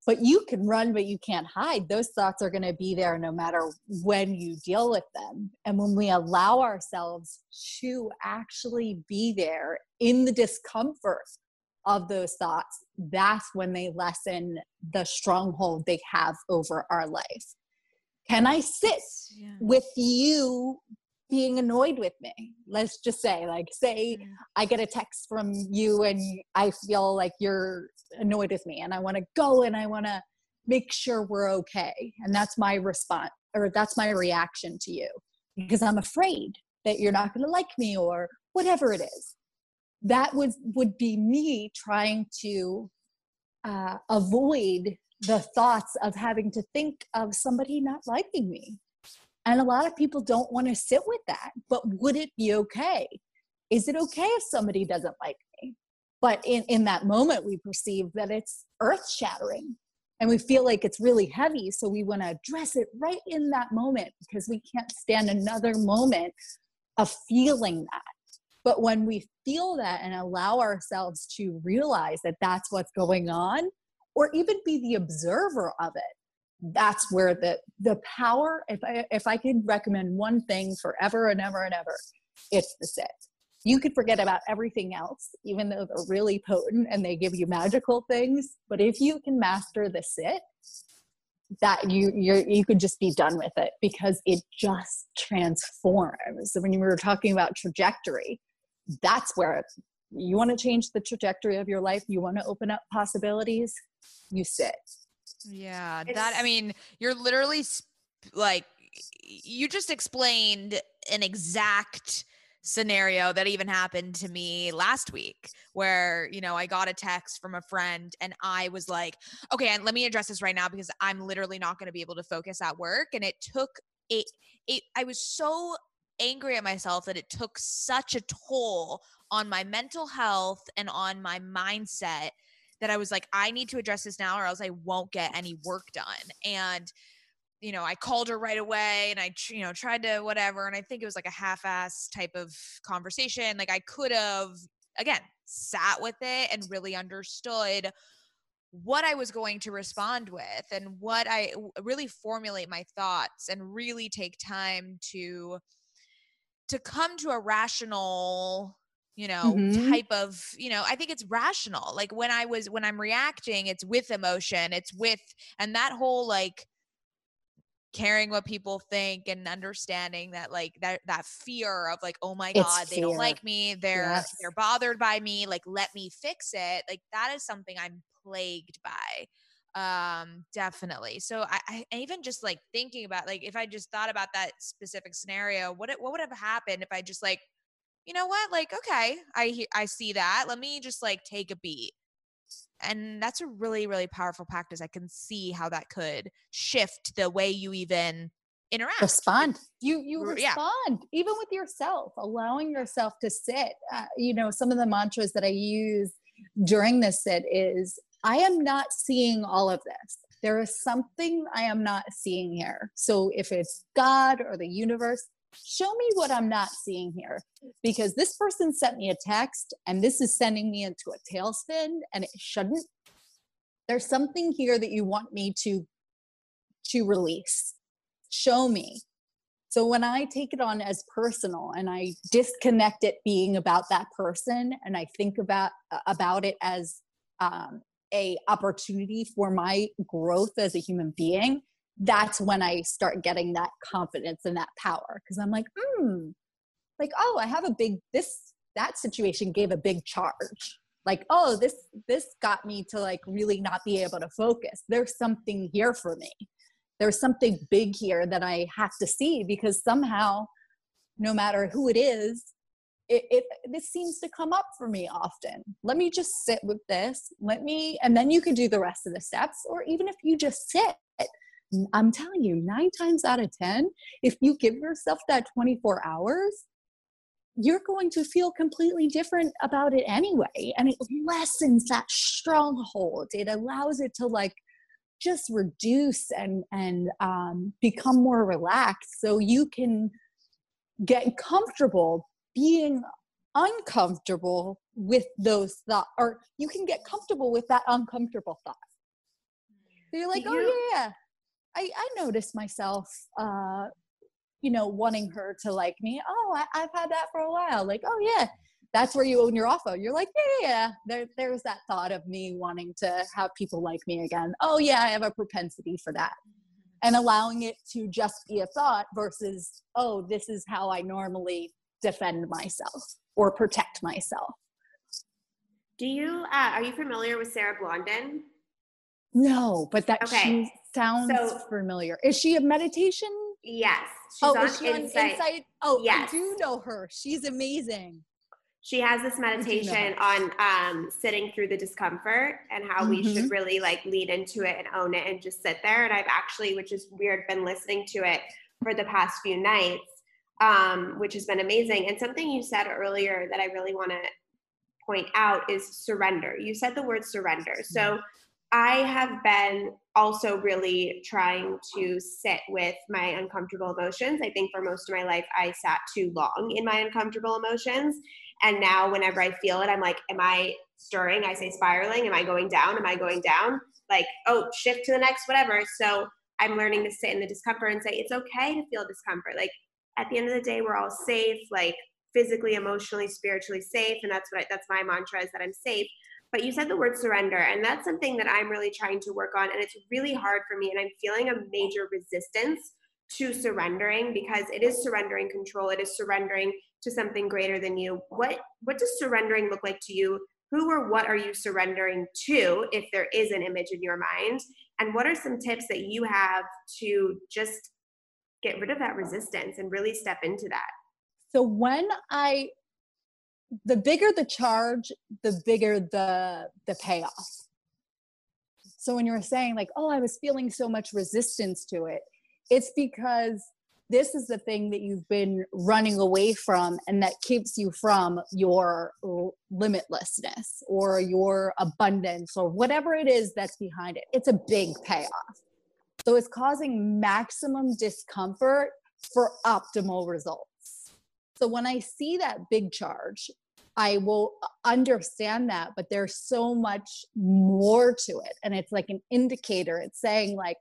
but you can run but you can't hide. Those thoughts are going to be there no matter when you deal with them. And when we allow ourselves to actually be there in the discomfort of those thoughts that's when they lessen the stronghold they have over our life. Can i sit yeah. with you being annoyed with me let's just say like say i get a text from you and i feel like you're annoyed with me and i want to go and i want to make sure we're okay and that's my response or that's my reaction to you because i'm afraid that you're not going to like me or whatever it is. That would would be me trying to uh, avoid the thoughts of having to think of somebody not liking me and a lot of people don't want to sit with that. But would it be okay? Is it okay if somebody doesn't like me? But in, in that moment, we perceive that it's earth shattering and we feel like it's really heavy. So we want to address it right in that moment because we can't stand another moment of feeling that. But when we feel that and allow ourselves to realize that that's what's going on, or even be the observer of it, that's where the the power if i if i could recommend one thing forever and ever and ever it's the sit. You could forget about everything else even though they're really potent and they give you magical things but if you can master the sit that you you you could just be done with it because it just transforms. When you were talking about trajectory that's where you want to change the trajectory of your life you want to open up possibilities you sit yeah, it's, that I mean, you're literally like you just explained an exact scenario that even happened to me last week where you know I got a text from a friend and I was like okay and let me address this right now because I'm literally not going to be able to focus at work. And it took it it I was so angry at myself that it took such a toll on my mental health and on my mindset that I was like, I need to address this now or else I won't get any work done. And, you know, I called her right away and I, you know, tried to whatever. And I think it was like a half ass type of conversation. Like I could have, again, sat with it and really understood what I was going to respond with and what I really formulate my thoughts and really take time to to come to a rational you know mm-hmm. type of you know i think it's rational like when i was when i'm reacting it's with emotion it's with and that whole like caring what people think and understanding that like that that fear of like oh my god they don't like me they're yes. they're bothered by me like let me fix it like that is something i'm plagued by um definitely so I, I even just like thinking about like if i just thought about that specific scenario what what would have happened if i just like you know what? Like okay i i see that. Let me just like take a beat. And that's a really really powerful practice. I can see how that could shift the way you even interact. Respond. You you respond yeah. even with yourself allowing yourself to sit. Uh, you know some of the mantras that i use during this sit is i am not seeing all of this. There is something i am not seeing here. So if it's god or the universe show me what I'm not seeing here because this person sent me a text and this is sending me into a tailspin and it shouldn't. There's something here that you want me to to release. Show me. So when I take it on as personal and I disconnect it being about that person and I think about about it as um, a opportunity for my growth as a human being, that's when I start getting that confidence and that power because I'm like, hmm, like, oh, I have a big, this, that situation gave a big charge. Like, oh, this, this got me to like really not be able to focus. There's something here for me. There's something big here that I have to see because somehow, no matter who it is, it, it, this seems to come up for me often let me just sit with this let me and then you can do the rest of the steps or even if you just sit I'm telling you, nine times out of 10, if you give yourself that 24 hours, you're going to feel completely different about it anyway. And it lessens that stronghold. It allows it to like just reduce and and um, become more relaxed, so you can get comfortable being uncomfortable with those thoughts, or you can get comfortable with that uncomfortable thought. So you're like, oh, you, oh yeah, I, I noticed myself, uh, you know, wanting her to like me. Oh, I, have had that for a while. Like, oh yeah, that's where you own your offer. You're like, yeah, yeah, There, there's that thought of me wanting to have people like me again. Oh yeah, I have a propensity for that. And allowing it to just be a thought versus, oh, this is how I normally defend myself or protect myself. Do you uh, are you familiar with Sarah Blondin? No, but that okay. she sounds so, familiar. Is she a meditation? Yes. Oh, on is she Insight. on Insight? Oh, yes. I do know her. She's amazing. She has this meditation on um, sitting through the discomfort and how mm-hmm. we should mm-hmm. really like lead into it and own it and just sit there. And I've actually, which is weird, been listening to it for the past few nights, um, which has been amazing. And something you said earlier that I really want to point out is surrender. You said the word surrender. So mm-hmm. I have been also really trying to sit with my uncomfortable emotions. I think for most of my life, I sat too long in my uncomfortable emotions. And now, whenever I feel it, I'm like, Am I stirring? I say spiraling. Am I going down? Am I going down? Like, oh, shift to the next, whatever. So I'm learning to sit in the discomfort and say, It's okay to feel discomfort. Like, at the end of the day, we're all safe, like physically, emotionally, spiritually safe. And that's what I, that's my mantra is that I'm safe but you said the word surrender and that's something that i'm really trying to work on and it's really hard for me and i'm feeling a major resistance to surrendering because it is surrendering control it is surrendering to something greater than you. What what does surrendering look like to you? Who or what are you surrendering to if there is an image in your mind? And what are some tips that you have to just get rid of that resistance and really step into that? So when i the bigger the charge, the bigger the the payoff. So when you were saying like, oh, I was feeling so much resistance to it, it's because this is the thing that you've been running away from and that keeps you from your limitlessness or your abundance or whatever it is that's behind it. It's a big payoff. So it's causing maximum discomfort for optimal results. So when I see that big charge, I will understand that, but there's so much more to it. And it's like an indicator. It's saying, like,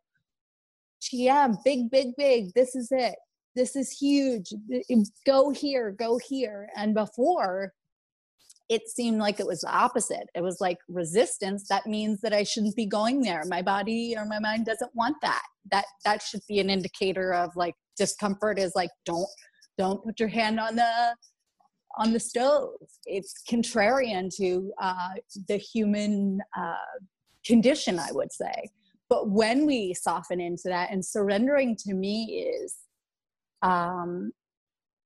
TM, big, big, big, this is it. This is huge. Go here, go here. And before, it seemed like it was the opposite. It was like resistance. That means that I shouldn't be going there. My body or my mind doesn't want that. That that should be an indicator of like discomfort is like don't don't put your hand on the on the stove. It's contrarian to uh, the human uh, condition, I would say. But when we soften into that, and surrendering to me is, um,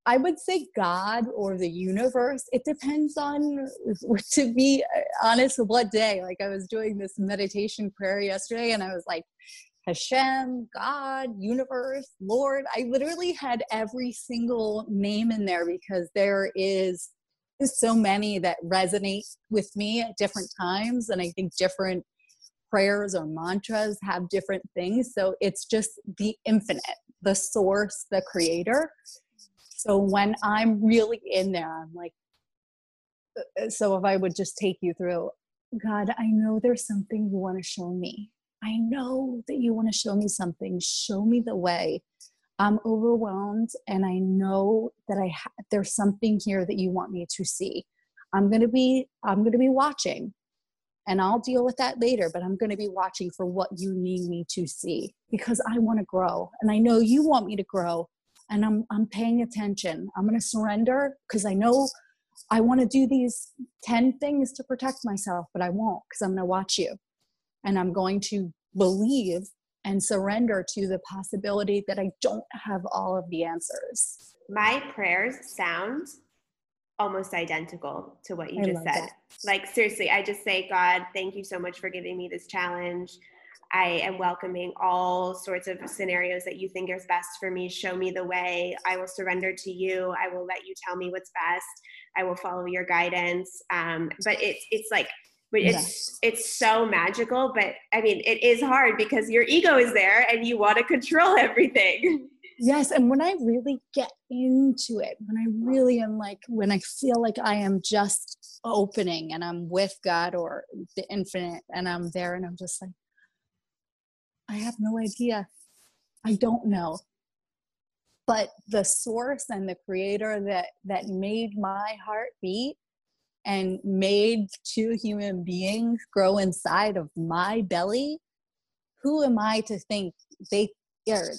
I would say God or the universe. It depends on, to be honest, what day. Like I was doing this meditation prayer yesterday, and I was like, Hashem, God, universe, Lord. I literally had every single name in there because there is so many that resonate with me at different times. And I think different prayers or mantras have different things. So it's just the infinite, the source, the creator. So when I'm really in there, I'm like, uh, uh, so if I would just take you through, God, I know there's something you want to show me. I know that you want to show me something. Show me the way. I'm overwhelmed and I know that I ha- there's something here that you want me to see. I'm going to be I'm going to be watching and I'll deal with that later, but I'm going to be watching for what you need me to see because I want to grow and I know you want me to grow and I'm I'm paying attention. I'm going to surrender because I know I want to do these 10 things to protect myself, but I won't because I'm going to watch you and I'm going to believe and surrender to the possibility that I don't have all of the answers. My prayers sound almost identical to what you I just said. That. Like, seriously, I just say, God, thank you so much for giving me this challenge. I am welcoming all sorts of scenarios that you think is best for me. Show me the way. I will surrender to you. I will let you tell me what's best. I will follow your guidance. Um, but it's it's like but it's it's so magical but i mean it is hard because your ego is there and you want to control everything. Yes and when i really get into it when i really am like when i feel like i am just opening and i'm with god or the infinite and i'm there and i'm just like i have no idea. I don't know. But the source and the creator that that made my heart beat and made two human beings grow inside of my belly, who am I to think they or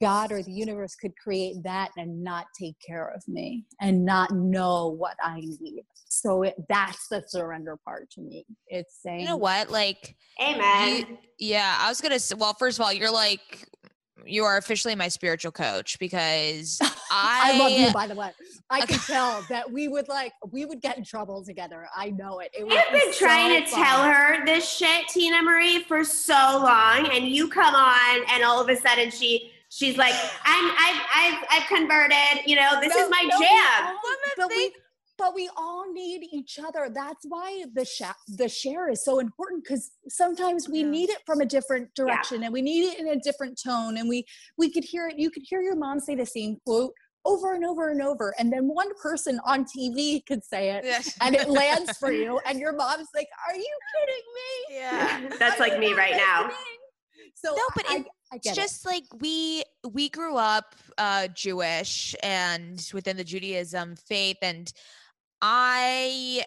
God or the universe could create that and not take care of me and not know what I need? So it, that's the surrender part to me. It's saying, you know what, like, Amen. You, yeah, I was gonna say. Well, first of all, you're like you are officially my spiritual coach because I, I love you by the way. I can tell that we would like we would get in trouble together. I know it. it I've been so trying to fun. tell her this shit, Tinamarie, for so long, and you come on, and all of a sudden she she's like, I'm I've I've, I've converted. You know, this no, is my no, jam. But we, but we all need each other that's why the sh- the share is so important because sometimes we yeah. need it from a different direction yeah. and we need it in a different tone and we we could hear it you could hear your mom say the same quote over and over and over and then one person on tv could say it and it lands for you and your mom's like are you kidding me yeah that's like me right now so no but I, it, I it's just it. like we we grew up uh jewish and within the judaism faith and I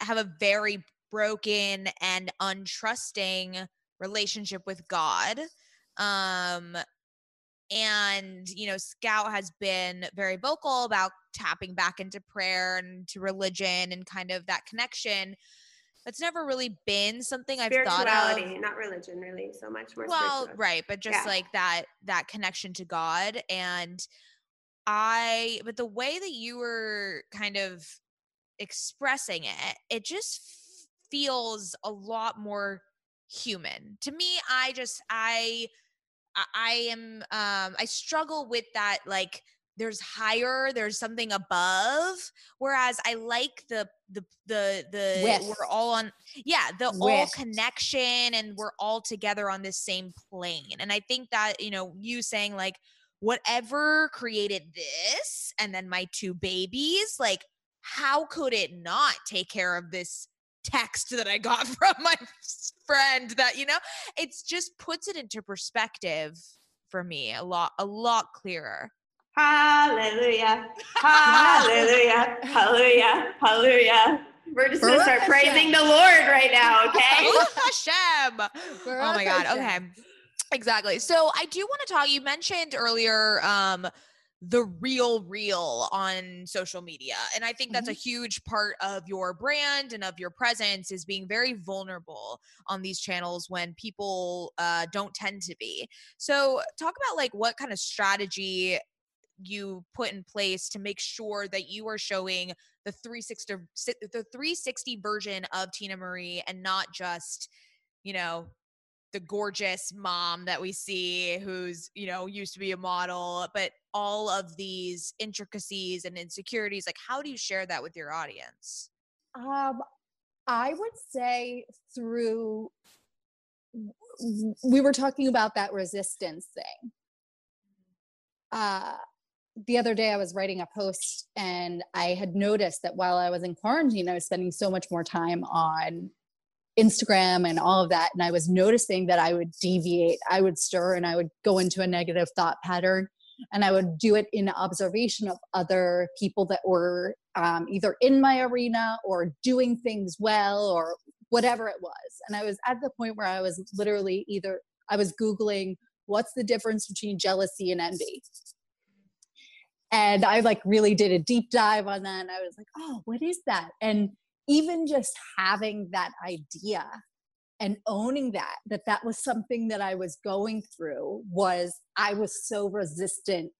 have a very broken and untrusting relationship with God. Um, and, you know, Scout has been very vocal about tapping back into prayer and to religion and kind of that connection. That's never really been something I've thought of. not religion, really, so much more. Well, right, but just yeah. like that that connection to God and I. But the way that you were kind of expressing it, it just feels a lot more human. To me, I just I I am um I struggle with that like there's higher there's something above whereas i like the the the the With. we're all on yeah the With. all connection and we're all together on this same plane and i think that you know you saying like whatever created this and then my two babies like how could it not take care of this text that I got from my friend that, you know, it's just puts it into perspective for me a lot, a lot clearer. Hallelujah. Hallelujah. Hallelujah. Hallelujah. We're just to start praising the Lord right now, okay? Hashem. Oh my God. Okay. Exactly. So I do want to talk. You mentioned earlier um, the real real on social media and i think that's mm-hmm. a huge part of your brand and of your presence is being very vulnerable on these channels when people uh, don't tend to be so talk about like what kind of strategy you put in place to make sure that you are showing the 360 the 360 version of Tinamarie and not just you know the gorgeous mom that we see who's you know used to be a model but all of these intricacies and insecurities like how do you share that with your audience? Um i would say through we were talking about that resistance thing. Uh the other day I was writing a post and I had noticed that while I was in quarantine, I was spending so much more time on Instagram and all of that. And I was noticing that I would deviate, I would stir, and I would go into a negative thought pattern. And I would do it in observation of other people that were um, either in my arena or doing things well or whatever it was. And I was at the point where I was literally either, I was Googling, what's the difference between jealousy and envy? And I like really did a deep dive on that. And I was like, oh, what is that? And even just having that idea and owning that that that was something that i was going through was i was so resistant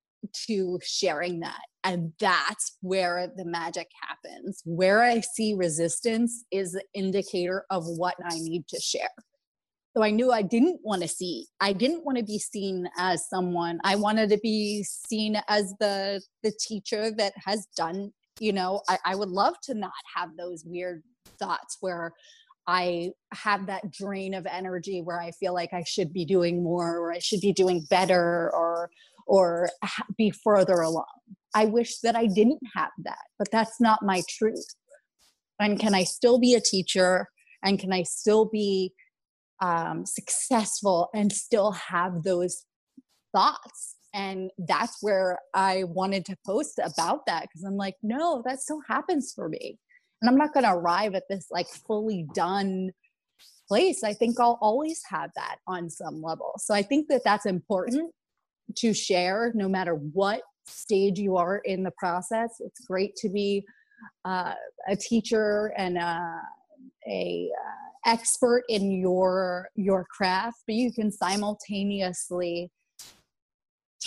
to sharing that. And that's where the magic happens. Where i see resistance is the indicator of what i need to share. So i knew i didn't want to see i didn't want to be seen as someone i wanted to be seen as the the teacher that has done you know I, I would love to not have those weird thoughts where I have that drain of energy where I feel like I should be doing more or I should be doing better or or be further along. I wish that I didn't have that, but that's not my truth. And can I still be a teacher and can I still be um, successful and still have those thoughts and that's where i wanted to post about that because i'm like no that still happens for me. And i'm not going to arrive at this like fully done place. I think i'll always have that on some level. So i think that that's important to share no matter what stage you are in the process. It's great to be uh, a teacher and uh, a uh, expert in your your craft but you can simultaneously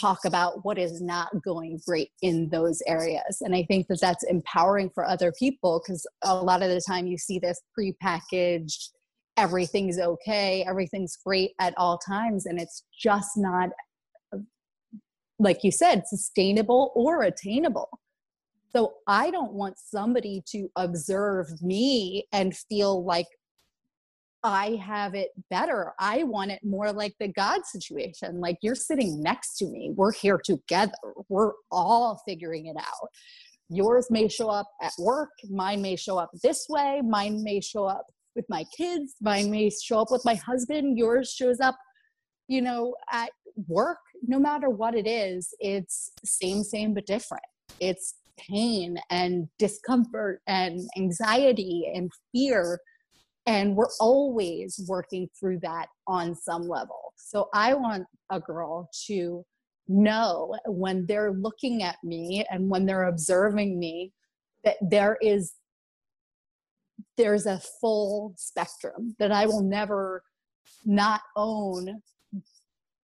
talk about what is not going great in those areas. And I think that that's empowering for other people because a lot of the time you see this prepackaged, everything's okay, everything's great at all times, and it's just not, like you said, sustainable or attainable. So I don't want somebody to observe me and feel like I have it better. I want it more like the God situation. Like you're sitting next to me. We're here together. We're all figuring it out. Yours may show up at work. Mine may show up this way. Mine may show up with my kids. Mine may show up with my husband. Yours shows up, you know, at work. No matter what it is, it's same, same, but different. It's pain and discomfort and anxiety and fear and we're always working through that on some level. So I want a girl to know when they're looking at me and when they're observing me that there is there's a full spectrum that I will never not own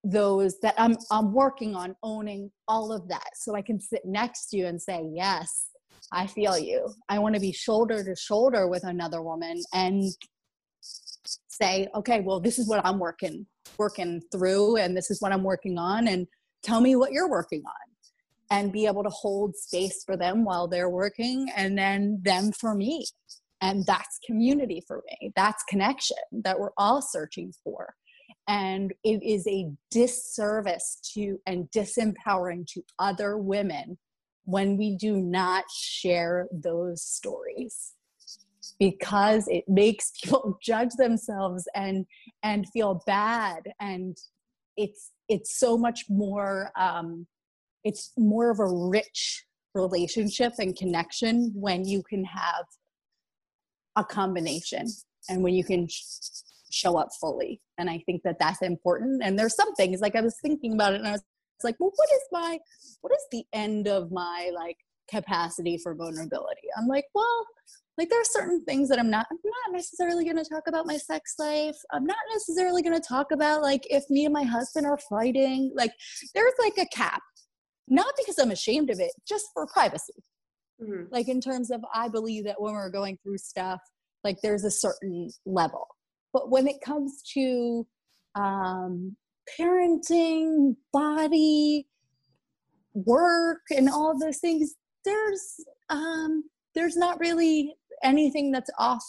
those that I'm I'm working on owning all of that so I can sit next to you and say yes I feel you. I want to be shoulder to shoulder with another woman and say, okay, well, this is what I'm working working through, and this is what I'm working on, and tell me what you're working on, and be able to hold space for them while they're working, and then them for me, and that's community for me. That's connection that we're all searching for. And it is a disservice to and disempowering to other women when we do not share those stories because it makes people judge themselves and and feel bad. And it's it's so much more um it's more of a rich relationship and connection when you can have a combination and when you can sh- show up fully. And i think that that's important. And there's some things like i was thinking about it and i was like well what is my what is the end of my like capacity for vulnerability? I'm like well like there are certain things that i'm not i'm not necessarily going to talk about my sex life. I'm not necessarily going to talk about like if me and my husband are fighting. Like there's like a cap. Not because i'm ashamed of it just for privacy. Mm-hmm. like in terms of i believe that when we're going through stuff like there's a certain level. But when it comes to um parenting body work and all those things there's um there's not really anything that's off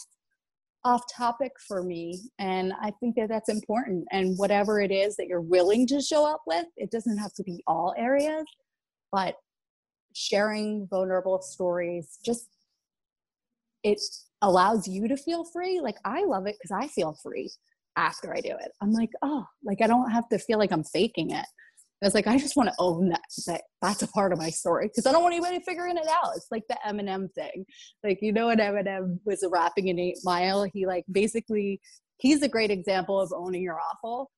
off topic for me. And i think that that's important. And whatever it is that you're willing to show up with it doesn't have to be all areas but sharing vulnerable stories just it allows you to feel free. Like i love it because i feel free after i do it i'm like oh like i don't have to feel like i'm faking it I was like, I just want to own that, that that's a part of my story because I don't want anybody figuring it out. It's like the Eminem thing. Like, you know, when Eminem was rapping in Eight Mile, he like basically, he's a great example of owning your awful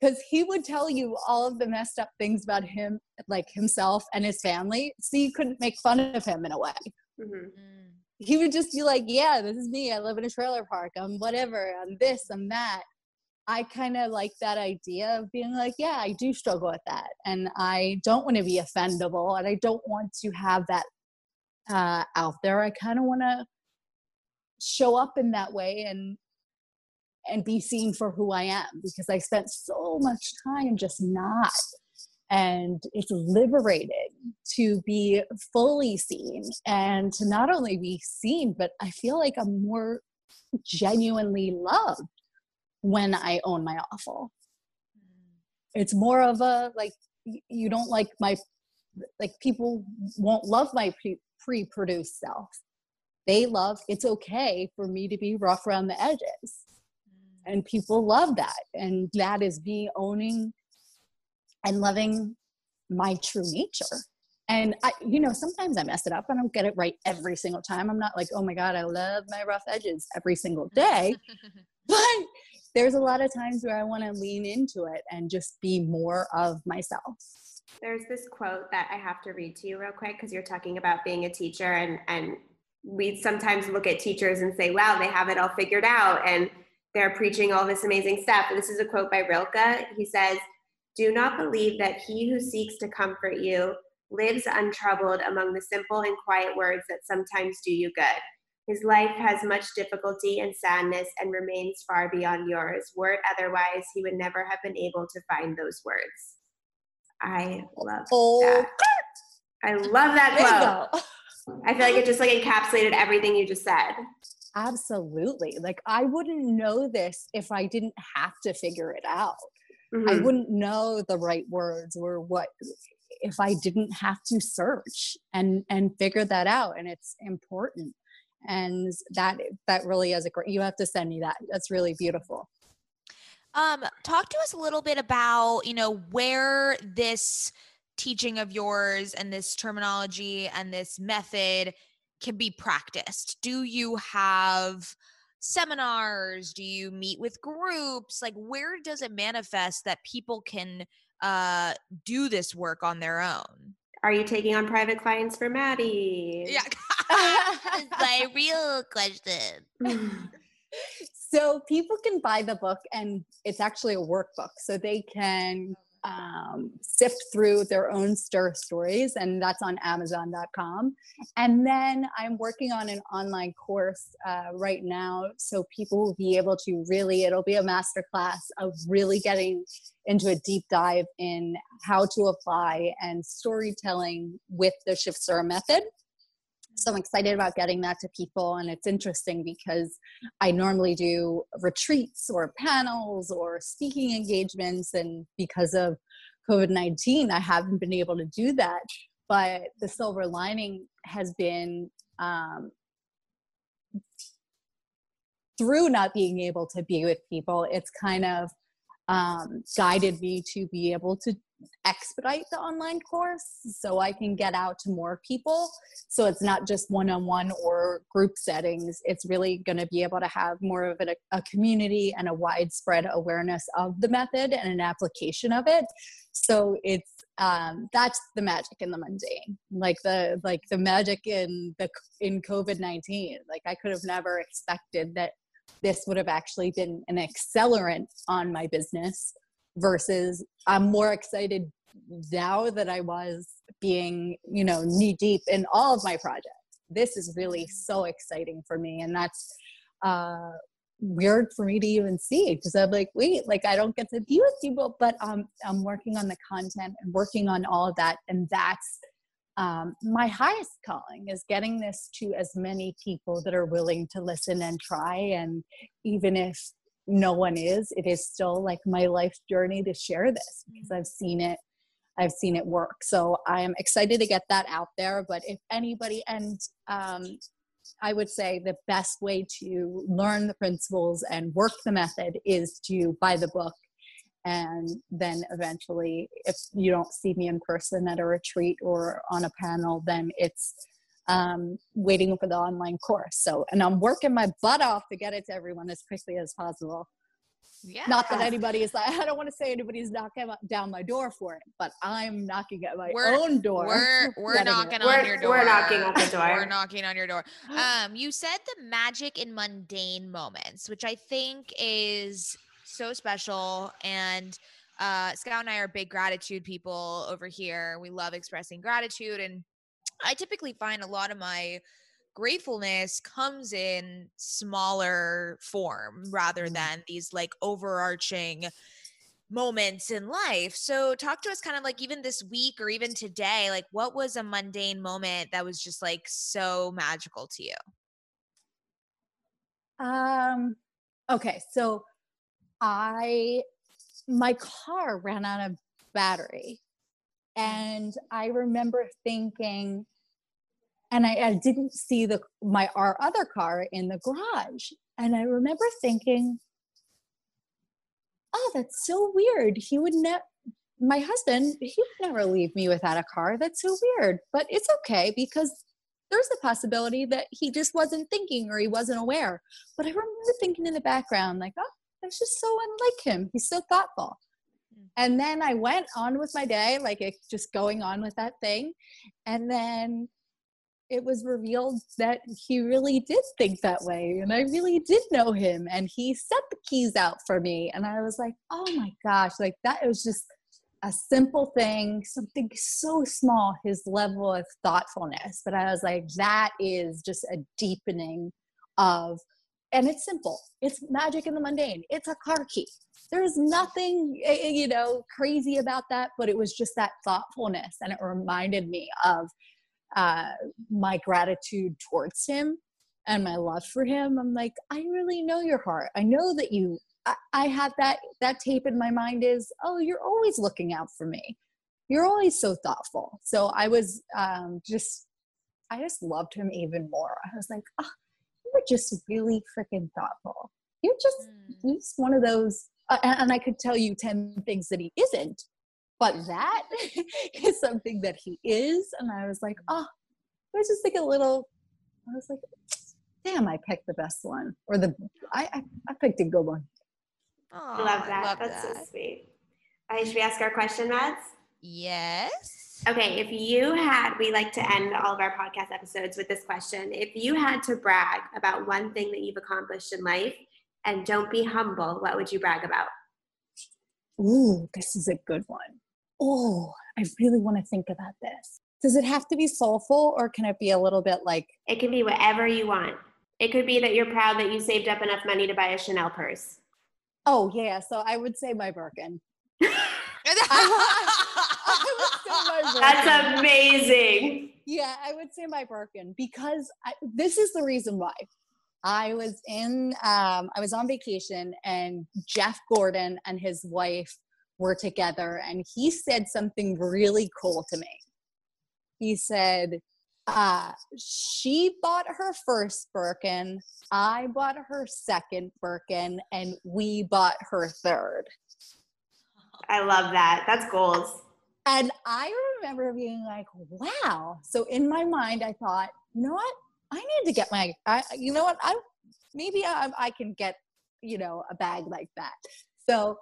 because he would tell you all of the messed up things about him, like himself and his family. So you couldn't make fun of him in a way. Mm-hmm. He would just be like, Yeah, this is me. I live in a trailer park. I'm whatever. I'm this, I'm that. I kind of like that idea of being like, yeah, I do struggle with that. And I don't want to be offendable and I don't want to have that uh, out there. I kind of want to show up in that way and and be seen for who I am because I spent so much time just not. And it's liberating to be fully seen and to not only be seen, but I feel like I'm more genuinely loved when I own my awful. It's more of a like you don't like my like people won't love my pre produced self. They love it's okay for me to be rough around the edges. Mm. And people love that. And that is me owning and loving my true nature. And I, you know, sometimes I mess it up. I don't get it right every single time. I'm not like, oh my God, I love my rough edges every single day. but there's a lot of times where I want to lean into it and just be more of myself. There's this quote that I have to read to you real quick because you're talking about being a teacher and and we sometimes look at teachers and say, wow, they have it all figured out and they're preaching all this amazing stuff. This is a quote by Rilke. He says, Do not believe that he who seeks to comfort you lives untroubled among the simple and quiet words that sometimes do you good. His life has much difficulty and sadness and remains far beyond yours. Were it otherwise, he would never have been able to find those words. I love oh. that. I love that quote. I feel like it just like encapsulated everything you just said. Absolutely. Like I wouldn't know this if I didn't have to figure it out. Mm-hmm. I wouldn't know the right words or what if I didn't have to search and and figure that out and it's important. And that that really is a great you have to send me that. That's really beautiful. Um talk to us a little bit about you know where this teaching of yours and this terminology and this method can be practiced. Do you have seminars do you meet with groups like where does it manifest that people can uh do this work on their own are you taking on private clients for Mady? Yeah. my real question. so people can buy the book and it's actually a workbook. So they can um, sift through their own stir stories, and that's on Amazon.com. And then I'm working on an online course uh, right now, so people will be able to really, it'll be a masterclass of really getting into a deep dive in how to apply and storytelling with the Shift Stir method. So I'm excited about getting that to people. And it's interesting because I normally do retreats or panels or speaking engagements. And because of COVID 19, I haven't been able to do that. but the silver lining has been um, through not being able to be with people, it's kind of um, guided me to be able to expedite the online course so I can get out to more people. So it's not just one on one or group settings. It's really going to be able to have more of a, a, community and a widespread awareness of the method and an application of it. So it's um, that's the magic in the mundane, like the like the magic in the in COVID nineteen. Like I could have never expected that this would have actually been an accelerant on my business versus I'm more excited now that I was being, you know, knee deep in all of my projects. This is really so exciting for me. And that's uh, weird for me to even see because I'm like, wait, like I don't get to be with people, but um, I'm working on the content and working on all of that. And that's um, my highest calling is getting this to as many people that are willing to listen and try. And even if no one is it is still like my life journey to share this because i've seen it i've seen it work. So i am excited to get that out there but if anybody and um, i would say the best way to learn the principles and work the method is to buy the book and then eventually if you don't see me in person at a retreat or on a panel then it's um, waiting for the online course. So, and I'm working my butt off to get it to everyone as quickly as possible. Yeah. Not that anybody is like, I don't want to say anybody's knocking down my door for it, but I'm knocking at my we're, own door. We're we're knocking on your door. We're knocking on the door. we're knocking on your door. Um, you said the magic in mundane moments, which I think is so special. And uh, Scout and I are big gratitude people over here. We love expressing gratitude and I typically find a lot of my gratefulness comes in smaller form rather mm. than these like overarching moments in life. So talk to us kind of like even this week or even today, like what was a mundane moment that was just like so magical to you? Um okay, so I my car ran out of battery Mm. and I remember thinking, and I, I, didn't see the my our other car in the garage, and I remember thinking, "Oh, that's so weird. He would never." My husband, he would never leave me without a car. That's so weird, but it's okay because there's a possibility that he just wasn't thinking or he wasn't aware. But I remember thinking in the background, like, oh, that's just so unlike him. He's so thoughtful. And then I went on with my day, like just going on with that thing. And then it was revealed that he really did think that way. And I really did know him. And he set the keys out for me. And I was like, oh my gosh, like that was just a simple thing, something so small, his level of thoughtfulness. But I was like, that is just a deepening of, and it's simple. It's magic in the mundane. It's a car key. There's nothing eh, eh, you know crazy about that but it was just that thoughtfulness and it reminded me of uh, my gratitude towards him and my love for him. I'm like i really know your heart. I know that you I, I have that that tape in my mind is oh you're always looking out for me. You're always so thoughtful. So i was um, just i just loved him even more. I was like oh you were just really freaking thoughtful you're just mm. you're just one of those uh, and I could tell you 10 things that he isn't, but that is something that he is. And I was like, oh, I was just like a little, I was like, damn, I picked the best one. Or the, I, I, I picked a good one. Oh, love that. Love That's that. so sweet. All right, should we ask our question, Mads? Yes. Okay, if you had, we like to end all of our podcast episodes with this question. If you had to brag about one thing that you've accomplished in life, and don't be humble, what would you brag about? Ooh, this is a good one. Oh, I really want to think about this. Does it have to be soulful or can it be a little bit like? It can be whatever you want. It could be that you're proud that you saved up enough money to buy a Chanel purse. Oh, yeah. So I would say my Birkin. I, I would say my Birkin. That's amazing. Yeah, I would say my Birkin because I, this is the reason why. I was in, um, I was on vacation and Jeff Gordon and his wife were together and he said something really cool to me. he said, uh, she bought her first Birkin, I bought her second Birkin, and we bought her third. I love that. That's goals. And I remember being like, wow. So in my mind, I thought, you know what? I need to get my, I, you know what? I maybe I, I can get, you know, a bag like that. So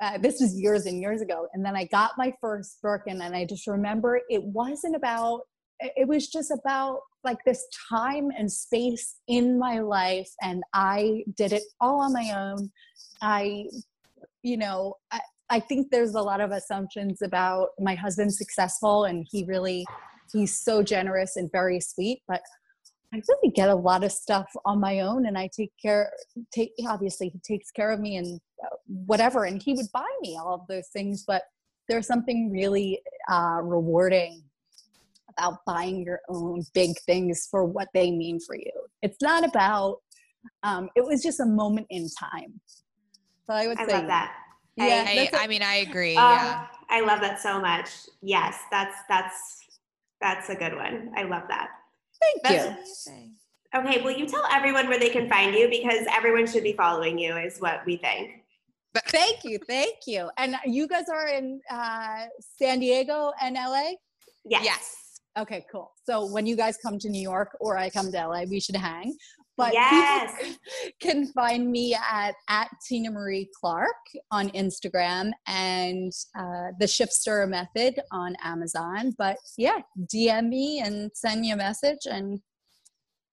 uh, this was years and years ago. And then I got my first Birkin, and I just remember it wasn't about, it was just about like this time and space in my life. And I did it all on my own. I, you know, I, I think there's a lot of assumptions about my husband successful, and he really, he's so generous and very sweet. But I really get a lot of stuff on my own, and I take care. Take obviously he takes care of me and uh, whatever, and he would buy me all of those things. But there's something really uh, rewarding about buying your own big things for what they mean for you. It's not about. Um, it was just a moment in time. So I would say I say love that. Yeah, I, I, I mean, I agree. Uh, yeah, I love that so much. Yes, that's that's that's a good one. I love that. Thank That's you. Amazing. Okay, will you tell everyone where they can find you because everyone should be following you, is what we think. But- Thank you, thank you. And you guys are in uh, San Diego and LA. Yes. yes. Okay, cool. So when you guys come to New York or I come to LA, we should hang. But yes. can find me at at Tinamarie Clark on Instagram and uh, the Shift Stir Method on Amazon. But yeah, DM me and send me a message, and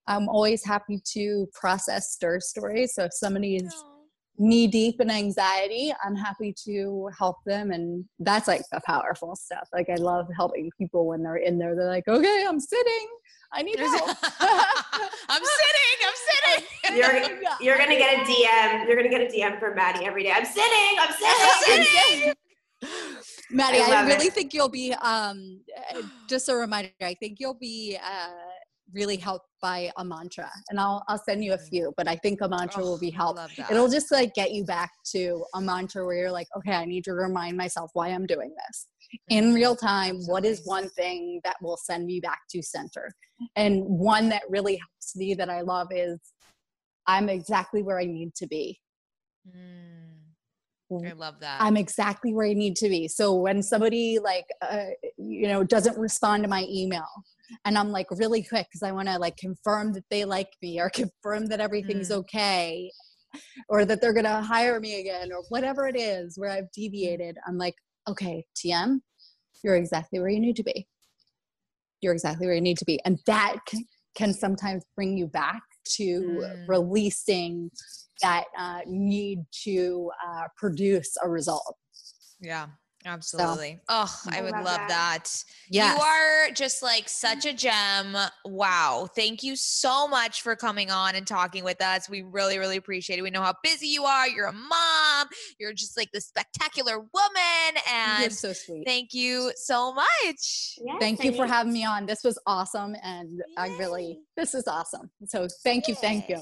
I'm always happy to process stir stories. So if somebody is knee deep in anxiety, I'm happy to help them. And that's like the powerful stuff. Like I love helping people when they're in there. They're like, okay, I'm sitting. I need help. I'm sitting. I'm sitting. You're you're gonna get a DM. You're gonna get a DM from Mady every day. I'm sitting. I'm sitting. I'm sitting. Mady, I, I really it. think you'll be. Um, just a reminder. I think you'll be uh, really helped by a mantra, and I'll I'll send you a few. But I think a mantra Oh, will be helpful. love that. It'll just like get you back to a mantra where you're like, okay, I need to remind myself why I'm doing this in real time. What is one thing that will send me back to center? And one that really helps me that I love is I'm exactly where I need to be. Mm, I love that. I'm exactly where I need to be. So when somebody like uh, you know doesn't respond to my email and I'm like really quick cuz I want to like confirm that they like me or confirm that everything's Mm. okay or that they're going to hire me again or whatever it is where I've deviated. I'm like, "Okay, TM, you're exactly where you need to be. You're exactly where you need to be." And that can, can sometimes bring you back to Mm. releasing that uh, need to uh, produce a result. yeah, absolutely. oh, I I would love love that. that. Yes. You are just like such a gem. Wow. Thank you so much for coming on and talking with us. We really, really appreciate it. We know how busy you are. You're a mom. You're just like the spectacular woman. And You're so sweet. thank you so much. Yes, Thank you for having me on. This was awesome. And I really, this is awesome. So thank you. Thank you.